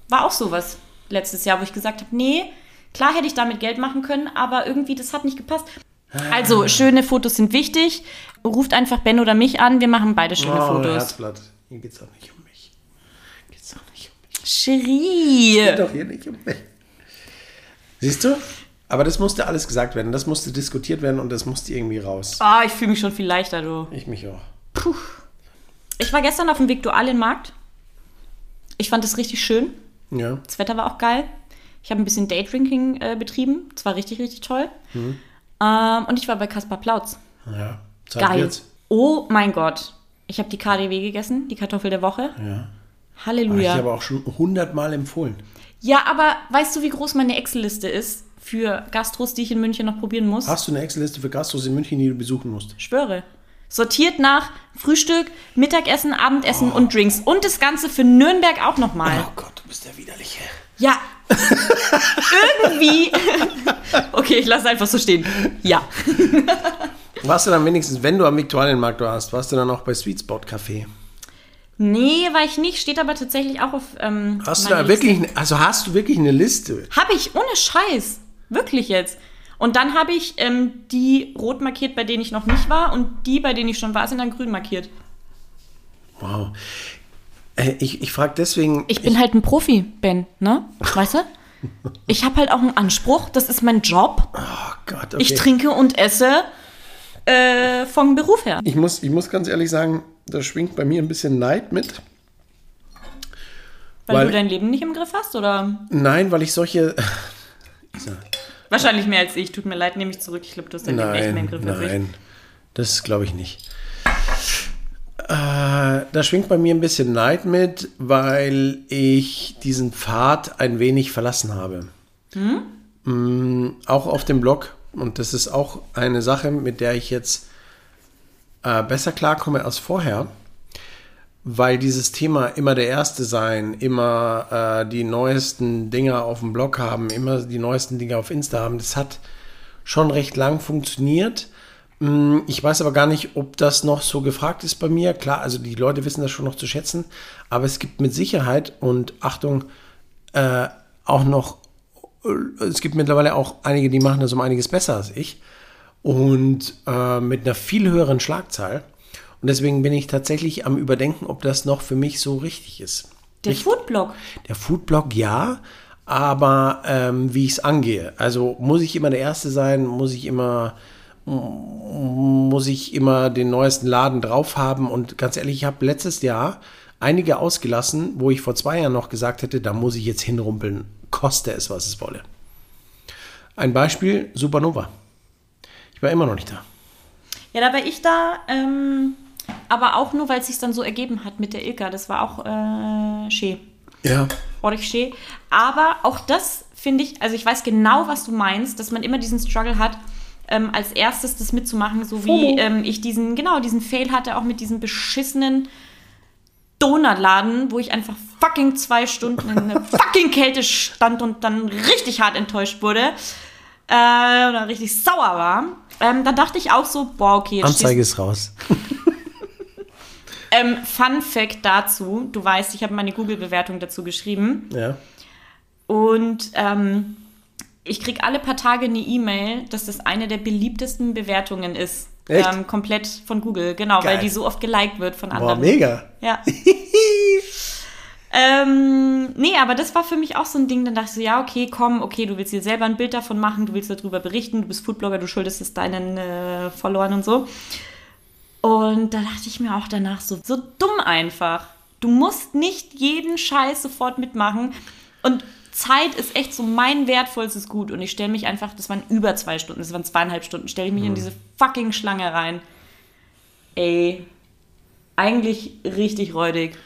War auch sowas letztes Jahr, wo ich gesagt habe, nee, klar hätte ich damit Geld machen können, aber irgendwie, das hat nicht gepasst. Also, schöne Fotos sind wichtig. Ruft einfach Ben oder mich an, wir machen beide schöne Oh, Fotos. Herzblatt. Hier geht es doch nicht um mich. Geht's doch nicht um mich. Cherie. Geht doch hier nicht um mich. Siehst du? Aber das musste alles gesagt werden. Das musste diskutiert werden und das musste irgendwie raus. Ah, ich fühle mich schon viel leichter, du. Ich mich auch. Puh. Ich war gestern auf dem Viktualienmarkt. Ich fand es richtig schön. Ja. Das Wetter war auch geil. Ich habe ein bisschen Daydrinking äh, betrieben. Das war richtig, richtig toll. Mhm. Ähm, und ich war bei Kaspar Plautz. Ja. Zeit Geil. wird's. Oh mein Gott. Ich habe die KDW gegessen, die Kartoffel der Woche. Ja. Ich Halleluja. habe auch schon hundertmal empfohlen. Ja, aber weißt du, wie groß meine Excel-Liste ist für Gastros, die ich in München noch probieren muss? Hast du eine Excel-Liste für Gastros in München, die du besuchen musst? Schwöre. Sortiert nach Frühstück, Mittagessen, Abendessen und Drinks. Und das Ganze für Nürnberg auch nochmal. Oh Gott, du bist der Widerliche. Ja. Irgendwie. okay, ich lasse einfach so stehen. Ja. Warst du dann wenigstens, wenn du am Viktualienmarkt warst, warst du dann auch bei Sweet Spot Café? Nee, war ich nicht. Steht aber tatsächlich auch auf. Ähm, Hast du da wirklich, ne- also hast du wirklich eine Liste? Habe ich, ohne Scheiß. Wirklich jetzt. Und dann habe ich ähm, die rot markiert, bei denen ich noch nicht war. Und die, bei denen ich schon war, sind dann grün markiert. Wow. Äh, ich ich frage deswegen. Ich bin halt ein Profi, Ben, ne? Weißt du? Ich habe halt auch einen Anspruch. Das ist mein Job. oh Gott, okay. Ich trinke und esse äh, vom Beruf her. Ich muss, ich muss ganz ehrlich sagen, da schwingt bei mir ein bisschen Neid mit. Weil, Weil- du dein Leben nicht im Griff hast, oder? Nein, weil ich solche. Wahrscheinlich mehr als ich. Tut mir leid, nehme ich zurück. Ich glaube, du hast dein Leben echt mehr im Nein, Griff nein. Das glaube ich nicht. Äh, da schwingt bei mir ein bisschen Neid mit, weil ich diesen Pfad ein wenig verlassen habe. Mm, auch auf dem Blog. Und das ist auch eine Sache, mit der ich jetzt äh, besser klarkomme als vorher. Weil dieses Thema immer der Erste sein, immer äh, die neuesten Dinge auf dem Blog haben, immer die neuesten Dinge auf Insta haben, das hat schon recht lang funktioniert. Mm, Ich weiß aber gar nicht, ob das noch so gefragt ist bei mir. Klar, also die Leute wissen das schon noch zu schätzen, aber es gibt mit Sicherheit und Achtung äh, auch noch, äh, es gibt mittlerweile auch einige, die machen das um einiges besser als ich und äh, mit einer viel höheren Schlagzahl. Und deswegen bin ich tatsächlich am Überdenken, ob das noch für mich so richtig ist. Der Nicht- Foodblog. der Foodblog ja, aber ähm, wie ich es angehe. Also muss ich immer der Erste sein, muss ich immer muss ich immer den neuesten Laden drauf haben und ganz ehrlich, ich habe letztes Jahr einige ausgelassen, wo ich vor zwei Jahren noch gesagt hätte, da muss ich jetzt hinrumpeln, koste es, was es wolle. Ein Beispiel, Supernova. Ich war immer noch nicht da. Ja, da war ich da, ähm, aber auch nur, weil es sich dann so ergeben hat mit der Ilka. Das war auch äh, schön. Ja. Ordentlich schön. Aber auch das finde ich, also ich weiß genau, was du meinst, dass man immer diesen Struggle hat, ähm, als erstes das mitzumachen, so wie ähm, ich diesen, genau, diesen Fail hatte, auch mit diesem beschissenen Donutladen, wo ich einfach fucking zwei Stunden in der fucking Kälte stand und dann richtig hart enttäuscht wurde. Äh, oder richtig sauer war. Ähm, da dachte ich auch so, boah, okay, jetzt Anzeige ist raus. ähm, Fun Fact dazu: Du weißt, ich habe meine Google-Bewertung dazu geschrieben. Ja. Und ähm, ich kriege alle paar Tage eine E-Mail, dass das eine der beliebtesten Bewertungen ist Echt? Ähm, komplett von Google, genau, Geil. weil die so oft geliked wird von Boah, anderen. mega. Ja. ähm, nee, aber das war für mich auch so ein Ding, dann dachte ich so, ja, okay, komm, okay, du willst dir selber ein Bild davon machen, du willst darüber berichten, du bist Foodblogger, du schuldest es deinen äh, Followern und so. Und da dachte ich mir auch danach so, so dumm einfach. Du musst nicht jeden Scheiß sofort mitmachen. Und Zeit ist echt so mein wertvollstes Gut. Und ich stelle mich einfach, das waren über zwei Stunden, das waren zweieinhalb Stunden, stelle ich mich in diese fucking Schlange rein. Ey, eigentlich richtig räudig.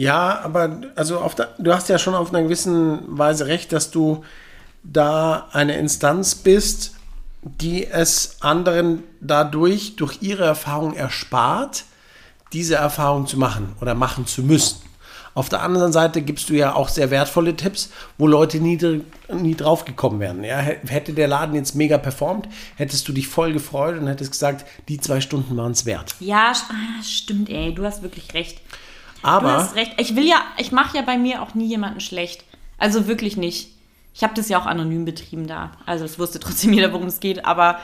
Ja, aber also der, du hast ja schon auf einer gewissen Weise recht, dass du da eine Instanz bist, die es anderen dadurch durch ihre Erfahrung erspart, diese Erfahrung zu machen oder machen zu müssen. Auf der anderen Seite gibst du ja auch sehr wertvolle Tipps, wo Leute nie, nie drauf gekommen wären. Ja, hätte der Laden jetzt mega performt, hättest du dich voll gefreut und hättest gesagt, die zwei Stunden waren es wert. Ja, st- ah, stimmt, ey, du hast wirklich recht. Du Aber hast recht. Ich will ja, ich mache ja bei mir auch nie jemanden schlecht. Also wirklich nicht. Ich habe das ja auch anonym betrieben da. Also es wusste trotzdem jeder, worum es geht, aber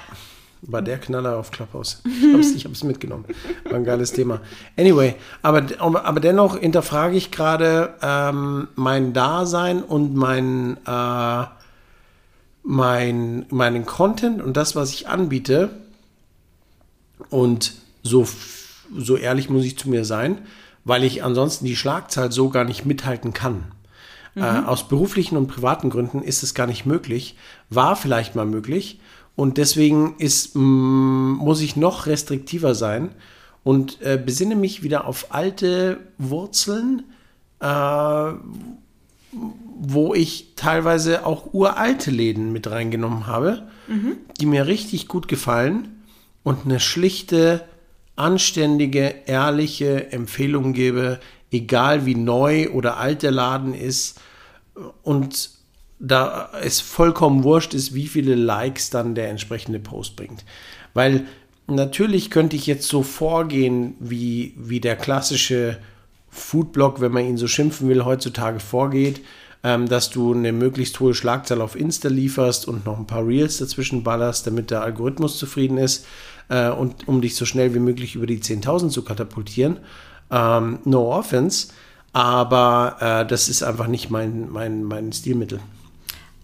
War der Knaller auf Clubhouse. Ich ich hab's mitgenommen. War ein geiles Thema. Anyway, aber, aber dennoch hinterfrage ich gerade ähm, mein Dasein und mein, äh, mein, meinen Content und das, was ich anbiete. Und so, so ehrlich muss ich zu mir sein, weil ich ansonsten die Schlagzahl so gar nicht mithalten kann. Äh, aus beruflichen und privaten Gründen ist es gar nicht möglich. War vielleicht mal möglich. Und deswegen ist, mm, muss ich noch restriktiver sein und äh, besinne mich wieder auf alte Wurzeln, äh, wo ich teilweise auch uralte Läden mit reingenommen habe, die mir richtig gut gefallen und eine schlichte, anständige, ehrliche Empfehlung gebe, egal wie neu oder alt der Laden ist und da es vollkommen wurscht ist, wie viele Likes dann der entsprechende Post bringt. Weil natürlich könnte ich jetzt so vorgehen, wie, wie der klassische Foodblog, wenn man ihn so schimpfen will, heutzutage vorgeht, ähm, dass du eine möglichst hohe Schlagzahl auf Insta lieferst und noch ein paar Reels dazwischen ballerst, damit der Algorithmus zufrieden ist äh, und um dich so schnell wie möglich über die 10.000 zu katapultieren. Ähm, no offense, aber äh, das ist einfach nicht mein, mein, mein Stilmittel.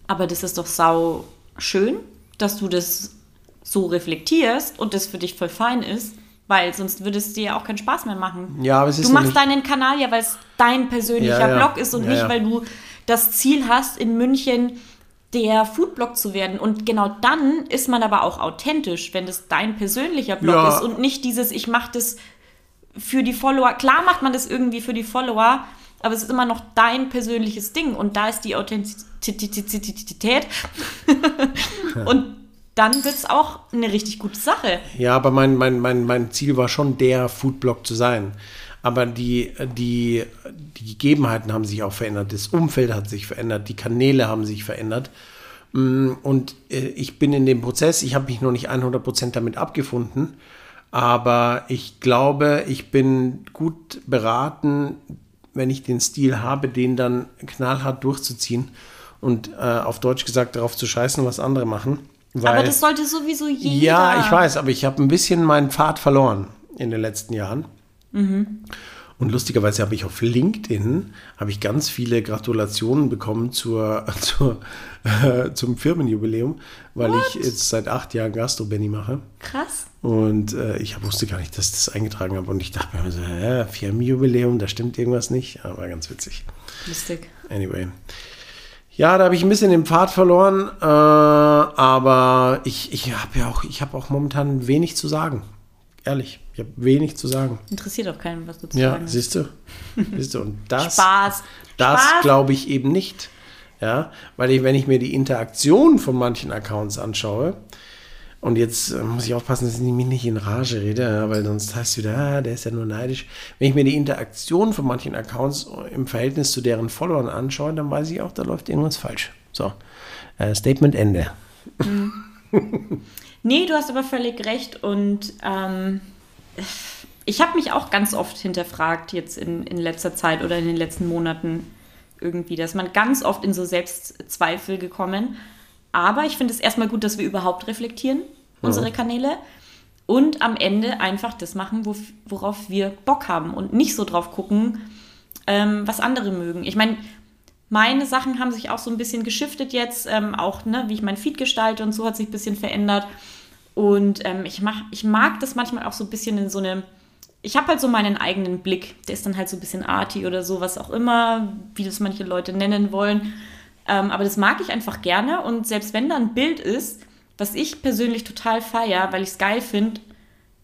Aber das ist doch sau schön, dass du das so reflektierst und das für dich voll fein ist, weil sonst würde es dir ja auch keinen Spaß mehr machen. Ja, aber es ist Du machst deinen Kanal ja, weil es dein persönlicher Ja, ja. Blog ist und Ja, nicht, weil du das Ziel hast, in München der Foodblog zu werden. Und genau dann ist man aber auch authentisch, wenn das dein persönlicher Blog Ja. ist und nicht dieses, ich mache das für die Follower. Klar macht man das irgendwie für die Follower, aber es ist immer noch dein persönliches Ding und da ist die Authentizität. und dann wird es auch eine richtig gute Sache. Ja, aber mein, mein, mein, mein Ziel war schon, der Foodblog zu sein. Aber die, die, die Gegebenheiten haben sich auch verändert. Das Umfeld hat sich verändert. Die Kanäle haben sich verändert. Mm, Und äh, ich bin in dem Prozess, ich habe mich noch nicht 100% damit abgefunden. Aber ich glaube, ich bin gut beraten, wenn ich den Stil habe, den dann knallhart durchzuziehen und äh, auf Deutsch gesagt darauf zu scheißen, was andere machen. aber Weil- das sollte sowieso jeder. ja, ich weiß, aber ich habe ein bisschen meinen Pfad verloren in den letzten Jahren. Und lustigerweise habe ich auf LinkedIn habe ich ganz viele Gratulationen bekommen zur, zur, äh, zum Firmenjubiläum, weil ich jetzt seit acht Jahren Gastro Benny mache. Krass. Und äh, ich wusste gar nicht, dass ich das eingetragen habe. Und ich dachte mir so, hä, Firmenjubiläum, da stimmt irgendwas nicht. Aber ganz witzig. Lustig. Anyway. Ja, da habe ich ein bisschen den Pfad verloren, äh, aber ich, ich habe ja auch, ich habe auch momentan wenig zu sagen. Ehrlich, ich habe wenig zu sagen. Interessiert auch keinen, was du zu Ja, sagen hast. siehst du? Siehst du? Und das, Spaß. das glaube ich eben nicht. Ja, weil ich, wenn ich mir die Interaktion von manchen Accounts anschaue, und jetzt äh, muss ich aufpassen, dass ich mich nicht in Rage rede, ja, weil sonst heißt es wieder, ah, der ist ja nur neidisch. Wenn ich mir die Interaktion von manchen Accounts im Verhältnis zu deren Followern anschaue, dann weiß ich auch, da läuft irgendwas falsch. So, äh, Statement Ende. Nee, du hast aber völlig recht und ähm, ich habe mich auch ganz oft hinterfragt jetzt in, in letzter Zeit oder in den letzten Monaten irgendwie, dass man ganz oft in so Selbstzweifel gekommen. Aber ich finde es erstmal gut, dass wir überhaupt reflektieren, unsere Kanäle. und am Ende einfach das machen, wo, worauf wir Bock haben und nicht so drauf gucken, ähm, was andere mögen. Ich meine, meine Sachen haben sich auch so ein bisschen geschiftet jetzt, ähm, auch ne, wie ich mein Feed gestalte und so hat sich ein bisschen verändert. Und ähm, ich, mach, ich mag das manchmal auch so ein bisschen in so eine. Ich habe halt so meinen eigenen Blick. Der ist dann halt so ein bisschen arty oder so, was auch immer, wie das manche Leute nennen wollen. Ähm, aber das mag ich einfach gerne. Und selbst wenn da ein Bild ist, was ich persönlich total feier, weil ich es geil finde,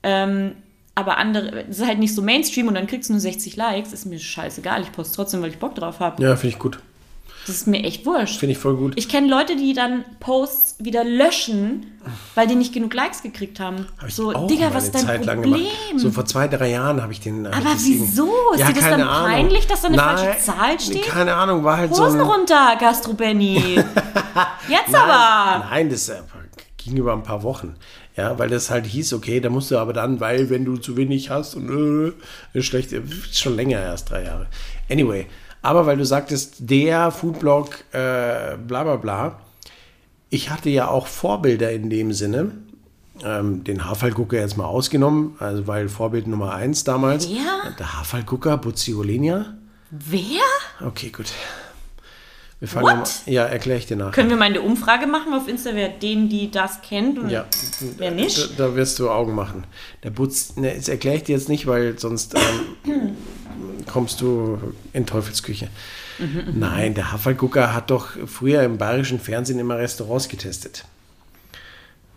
ähm, aber andere, das ist halt nicht so Mainstream und dann kriegst du nur 60 Likes, ist mir scheißegal. Ich poste trotzdem, weil ich Bock drauf habe. Ja, finde ich gut. Das ist mir echt wurscht. Finde ich voll gut. Ich kenne Leute, die dann Posts wieder löschen, weil die nicht genug Likes gekriegt haben. Hab ich so, auch Digga, was ist dein Zeit lang Problem? gemacht. So vor zwei, drei Jahren habe ich den. hab Aber ich wieso? Ist Ja, dir das keine dann Ahnung. peinlich, dass da eine Nein, falsche Zahl steht? Keine Ahnung, war halt so Hosen runter, Gastro Benny. Jetzt aber. Nein, das ging über ein paar Wochen. Ja, weil das halt hieß, okay, da musst du aber dann, weil wenn du zu wenig hast und äh, ist schlecht, schon länger erst drei Jahre. Anyway, aber weil du sagtest, der Foodblog, äh, bla bla bla, ich hatte ja auch Vorbilder in dem Sinne, ähm, den Haarfallgucker jetzt mal ausgenommen, also weil Vorbild Nummer eins damals. Wer? Der Haarfallgucker, Buziolenia. Wer? Okay, gut. Wir fangen What? mal, ja, erkläre ich dir nach. Können wir mal eine Umfrage machen auf Insta, wer den, die das kennt und Ja, wer nicht? Da, da wirst du Augen machen. Der Butz, ne, das erkläre ich dir jetzt nicht, weil sonst ähm, kommst du in Teufelsküche. Nein, der Hafergucker hat doch früher im bayerischen Fernsehen immer Restaurants getestet.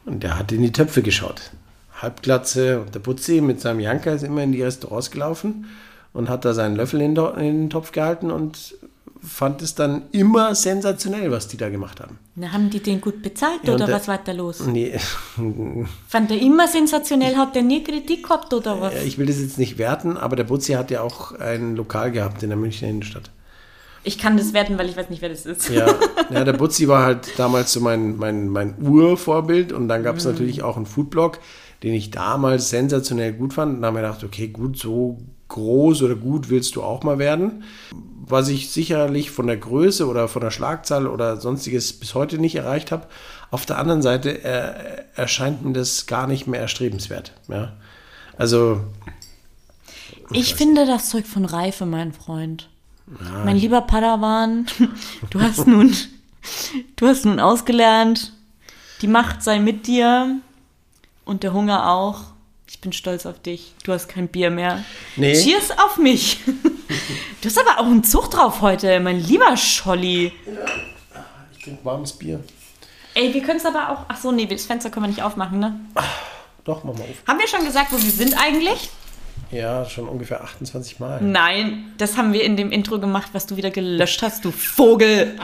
Und der hat in die Töpfe geschaut. Halbglatze und der Butzi mit seinem Janker ist immer in die Restaurants gelaufen und hat da seinen Löffel in den Topf gehalten und fand es dann immer sensationell, was die da gemacht haben. Na, haben die den gut bezahlt Ja, oder der- was war da los? Nee, Fand der immer sensationell, hat der nie Kritik gehabt oder was? ich will das jetzt nicht werten, aber der Butzi hat ja auch ein Lokal gehabt in der Münchner Innenstadt. Ich kann das werten, weil ich weiß nicht, wer das ist. Ja, ja der Butzi war halt damals so mein, mein, mein Urvorbild und dann gab es natürlich auch einen Foodblog, den ich damals sensationell gut fand. Und da haben wir gedacht, okay, gut, so groß oder gut willst du auch mal werden. Was ich sicherlich von der Größe oder von der Schlagzahl oder sonstiges bis heute nicht erreicht habe. Auf der anderen Seite äh, erscheint mir das gar nicht mehr erstrebenswert. Ja? Also, Ich finde das Zeug von Reife, mein Freund. mein lieber Padawan, du hast nun, du hast nun ausgelernt. Die Macht sei mit dir und der Hunger auch. Ich bin stolz auf dich. Du hast kein Bier mehr. Nee. Cheers auf mich. Du hast aber auch einen Zug drauf heute, mein lieber Scholli. ich trinke warmes Bier. Ey, wir können es aber auch. Ach so, nee, das Fenster können wir nicht aufmachen, ne? Doch, mach mal auf. Haben wir schon gesagt, wo wir sind eigentlich? Ja, schon ungefähr 28 Mal. Nein, das haben wir in dem Intro gemacht, was du wieder gelöscht hast, du Vogel.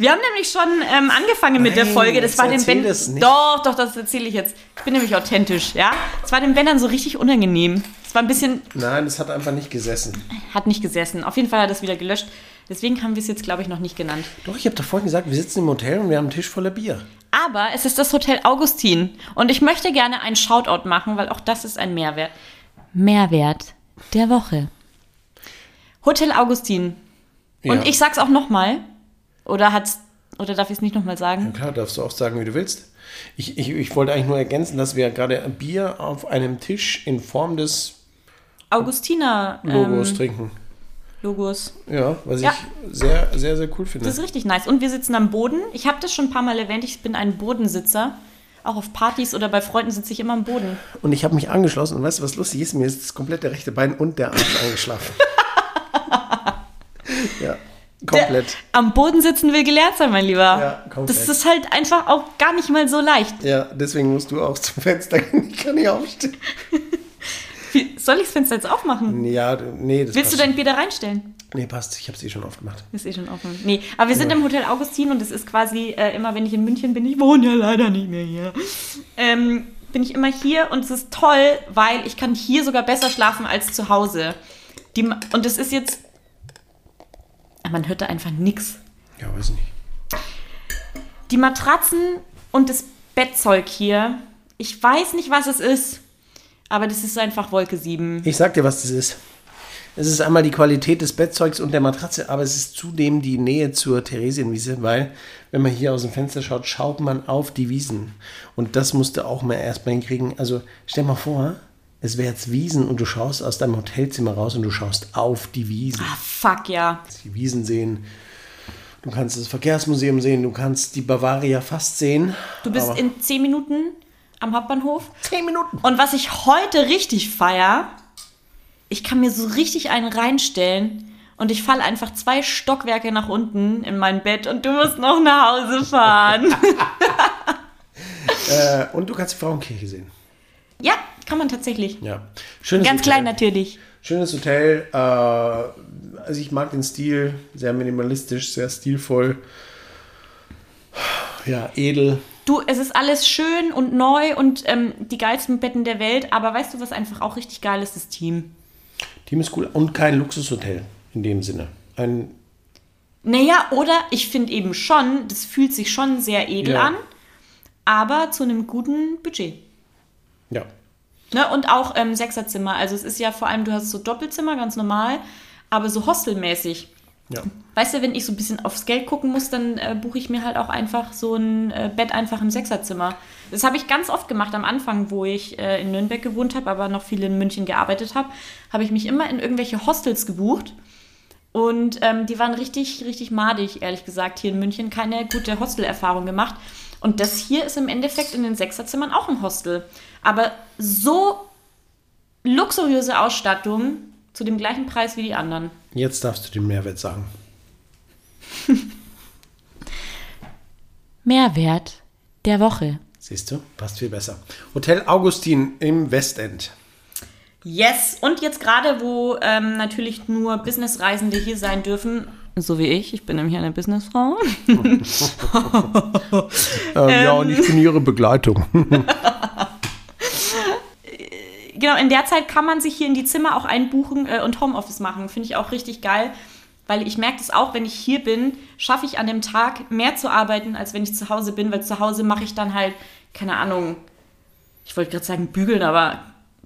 Wir haben nämlich schon ähm, angefangen mit der Nein, Folge. Das war dem Ben. das nicht. Doch, doch, das erzähle ich jetzt. Ich bin nämlich authentisch, ja. Es war dem Ben dann so richtig unangenehm. Es war ein bisschen, Nein, das hat einfach nicht gesessen. hat nicht gesessen. Auf jeden Fall hat er das wieder gelöscht. Deswegen haben wir es jetzt, glaube ich, noch nicht genannt. Doch, ich habe doch vorhin gesagt, wir sitzen im Hotel und wir haben einen Tisch voller Bier. Aber es ist das Hotel Augustin. Und ich möchte gerne einen Shoutout machen, weil auch das ist ein Mehrwert. Mehrwert der Woche. Hotel Augustin. Und Ja. ich sag's auch nochmal. Oder hat's, oder darf ich es nicht nochmal sagen? Klar, darfst du auch sagen, wie du willst. Ich, ich, ich wollte eigentlich nur ergänzen, dass wir gerade ein Bier auf einem Tisch in Form des Augustiner Logos ähm, trinken. Logos. Ja, was Ja. ich sehr, sehr, sehr cool finde. Das ist richtig nice. Und wir sitzen am Boden. Ich habe das schon ein paar Mal erwähnt. Ich bin ein Bodensitzer. Auch auf Partys oder bei Freunden sitze ich immer am Boden. Und ich habe mich angeschlossen und weißt du, was lustig ist? Mir ist das komplette rechte Bein und der Arsch angeschlafen. ja, komplett. Der, am Boden sitzen will gelehrt sein, mein Lieber. Ja, komplett. das ist halt einfach auch gar nicht mal so leicht. Ja, deswegen musst du auch zum Fenster gehen. Ich kann nicht aufstehen. Wie, soll ich das Fenster jetzt aufmachen? Ja, nee, das Willst du dein Bier da reinstellen? Nee, passt. Ich habe es eh schon aufgemacht. Ist eh schon offen. Nee, aber wir sind im Hotel Augustin und es ist quasi äh, immer, wenn ich in München bin, ich wohne ja leider nicht mehr hier, ähm, bin ich immer hier und es ist toll, weil ich kann hier sogar besser schlafen als zu Hause. Die, und es ist jetzt, man hört da einfach nichts. Ja, weiß nicht. Die Matratzen und das Bettzeug hier, ich weiß nicht, was es ist, aber das ist einfach Wolke 7. Ich sag dir, was das ist. Es ist einmal die Qualität des Bettzeugs und der Matratze, aber es ist zudem die Nähe zur Theresienwiese, weil, wenn man hier aus dem Fenster schaut, schaut man auf die Wiesen. Und das musste auch mal erstmal hinkriegen. Also stell mal vor, es wäre jetzt Wiesen und du schaust aus deinem Hotelzimmer raus und du schaust auf die Wiesen. Ah, fuck ja. Die Wiesen sehen. Du kannst das Verkehrsmuseum sehen, du kannst die Bavaria fast sehen. Du bist in 10 Minuten am Hauptbahnhof. zehn Minuten. Und was ich heute richtig feier, ich kann mir so richtig einen reinstellen und ich falle einfach zwei Stockwerke nach unten in mein Bett und du musst noch nach Hause fahren. Äh, und du kannst die Frauenkirche sehen. ja, kann man tatsächlich. Ja. Schönes Ganz Hotel. klein natürlich. Schönes Hotel. Äh, also ich mag den Stil. Sehr minimalistisch, sehr stilvoll. Ja, edel. Du, es ist alles schön und neu und ähm, die geilsten Betten der Welt, aber weißt du, was einfach auch richtig geil ist? Das Team. Team ist cool. Und kein Luxushotel in dem Sinne. Ein, Naja, oder ich finde eben schon, das fühlt sich schon sehr edel Ja. an, aber zu einem guten Budget. ja. Ne? Und auch ähm, Sechserzimmer. Also es ist ja vor allem, du hast so Doppelzimmer, ganz normal, aber so hostelmäßig. Ja. Weißt du, wenn ich so ein bisschen aufs Geld gucken muss, dann äh, buche ich mir halt auch einfach so ein äh, Bett einfach im Sechserzimmer. Das habe ich ganz oft gemacht am Anfang, wo ich äh, in Nürnberg gewohnt habe, aber noch viel in München gearbeitet habe, habe ich mich immer in irgendwelche Hostels gebucht. Und ähm, die waren richtig, richtig madig, ehrlich gesagt, hier in München. Keine gute Hostelerfahrung gemacht. Und das hier ist im Endeffekt in den Sechserzimmern auch ein Hostel. Aber so luxuriöse Ausstattung zu dem gleichen Preis wie die anderen. Jetzt darfst du den Mehrwert sagen. Mehrwert der Woche. Siehst du? Passt viel besser. Hotel Augustin im Westend. Yes, und jetzt gerade, wo ähm, natürlich nur Businessreisende hier sein dürfen, so wie ich, ich bin nämlich eine Businessfrau. Ähm, Ja, und ich bin ihre Begleitung. Genau, in der Zeit kann man sich hier in die Zimmer auch einbuchen äh, und Homeoffice machen. Finde ich auch richtig geil, weil ich merke das auch, wenn ich hier bin, schaffe ich an dem Tag mehr zu arbeiten, als wenn ich zu Hause bin, weil zu Hause mache ich dann halt, keine Ahnung, ich wollte gerade sagen bügeln, aber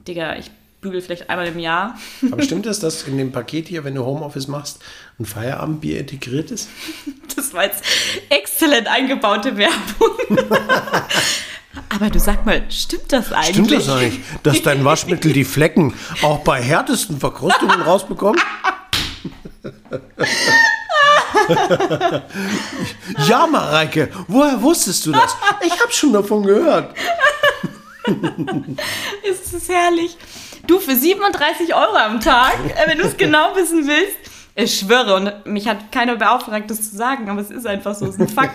Digga, ich bügel vielleicht einmal im Jahr. Aber stimmt es, dass in dem Paket hier, wenn du Homeoffice machst, ein Feierabendbier integriert ist? Das war jetzt exzellent eingebaute Werbung. Aber du sag mal, stimmt das eigentlich? Stimmt das eigentlich, dass dein Waschmittel die Flecken auch bei härtesten Verkrustungen rausbekommt? ja, Mareike, woher wusstest du das? Ich habe schon davon gehört. Ist das herrlich. Du, für 37 Euro am Tag, äh, wenn du es genau wissen willst, ich schwöre, und mich hat keiner beauftragt, das zu sagen, aber es ist einfach so, es ist ein Fakt.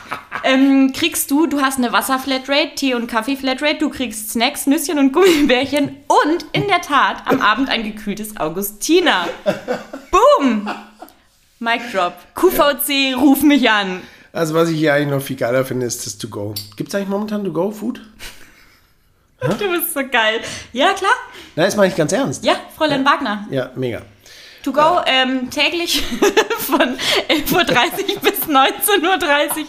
ähm, kriegst du, du hast eine Wasserflatrate, Tee- und Kaffee-Flatrate, du kriegst Snacks, Nüsschen und Gummibärchen und in der Tat am Abend ein gekühltes Augustiner. Boom! Mic drop. QVC, ruf mich an. Also, was ich hier eigentlich noch viel geiler finde, ist das To-Go. Gibt es eigentlich momentan To-Go-Food? Du bist so geil. Ja, klar. Nein, das meine ich ganz ernst. Ja, Fräulein Wagner. Ja, mega. To go ähm, täglich von 11.30 Uhr bis 19.30 Uhr.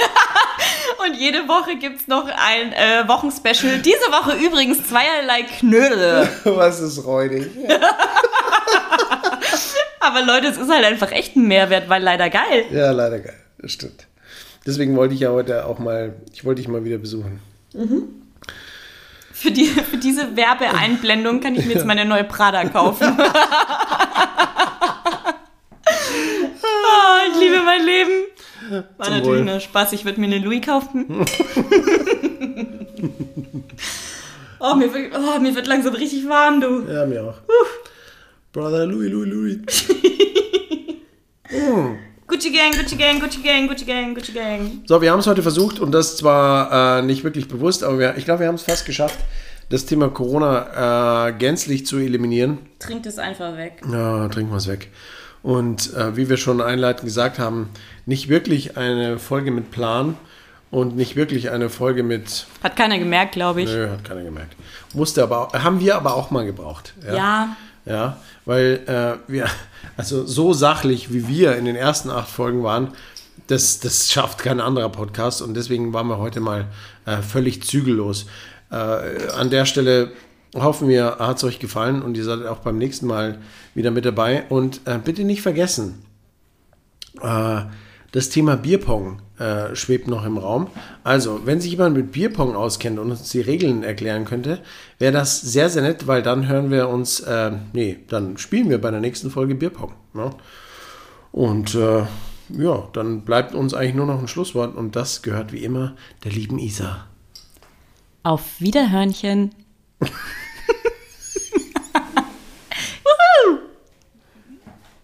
Und jede Woche gibt es noch ein äh, Wochenspecial. Diese Woche übrigens zweierlei Knödel. Was ist räudig? Aber Leute, es ist halt einfach echt ein Mehrwert, weil leider geil. Ja, leider geil. Das stimmt. Deswegen wollte ich ja heute auch mal, ich wollte dich mal wieder besuchen. Für, die, für diese Werbeeinblendung kann ich mir jetzt meine neue Prada kaufen. oh, ich liebe mein Leben. War natürlich Wohl. nur Spaß. Ich würde mir eine Louis kaufen. oh, mir wird, oh, mir wird langsam richtig warm, du. Ja, mir auch. Brother Louis, Louis, Louis. Gucci Gang, Gucci Gang, Gucci Gang, Gucci Gang, Gucci Gang. So, wir haben es heute versucht und das zwar äh, nicht wirklich bewusst, aber wir, ich glaube, wir haben es fast geschafft, das Thema Corona äh, gänzlich zu eliminieren. Trinkt es einfach weg. Ja, trinken wir es weg. Und äh, wie wir schon einleitend gesagt haben, nicht wirklich eine Folge mit Plan und nicht wirklich eine Folge mit. Hat keiner gemerkt, glaube ich. Nö, hat keiner gemerkt. Musste aber haben wir aber auch mal gebraucht. Ja. Ja, weil äh, wir, also so sachlich wie wir in den ersten acht Folgen waren, das, das schafft kein anderer Podcast und deswegen waren wir heute mal äh, völlig zügellos. Äh, an der Stelle hoffen wir, hat es euch gefallen und ihr seid auch beim nächsten Mal wieder mit dabei. Und äh, bitte nicht vergessen, äh, das Thema Bierpong äh, schwebt noch im Raum. Also, wenn sich jemand mit Bierpong auskennt und uns die Regeln erklären könnte, wäre das sehr, sehr nett, weil dann hören wir uns, äh, nee, dann spielen wir bei der nächsten Folge Bierpong. Ne? Und äh, ja, dann bleibt uns eigentlich nur noch ein Schlusswort und das gehört wie immer der lieben Isa. Auf Wiederhörnchen.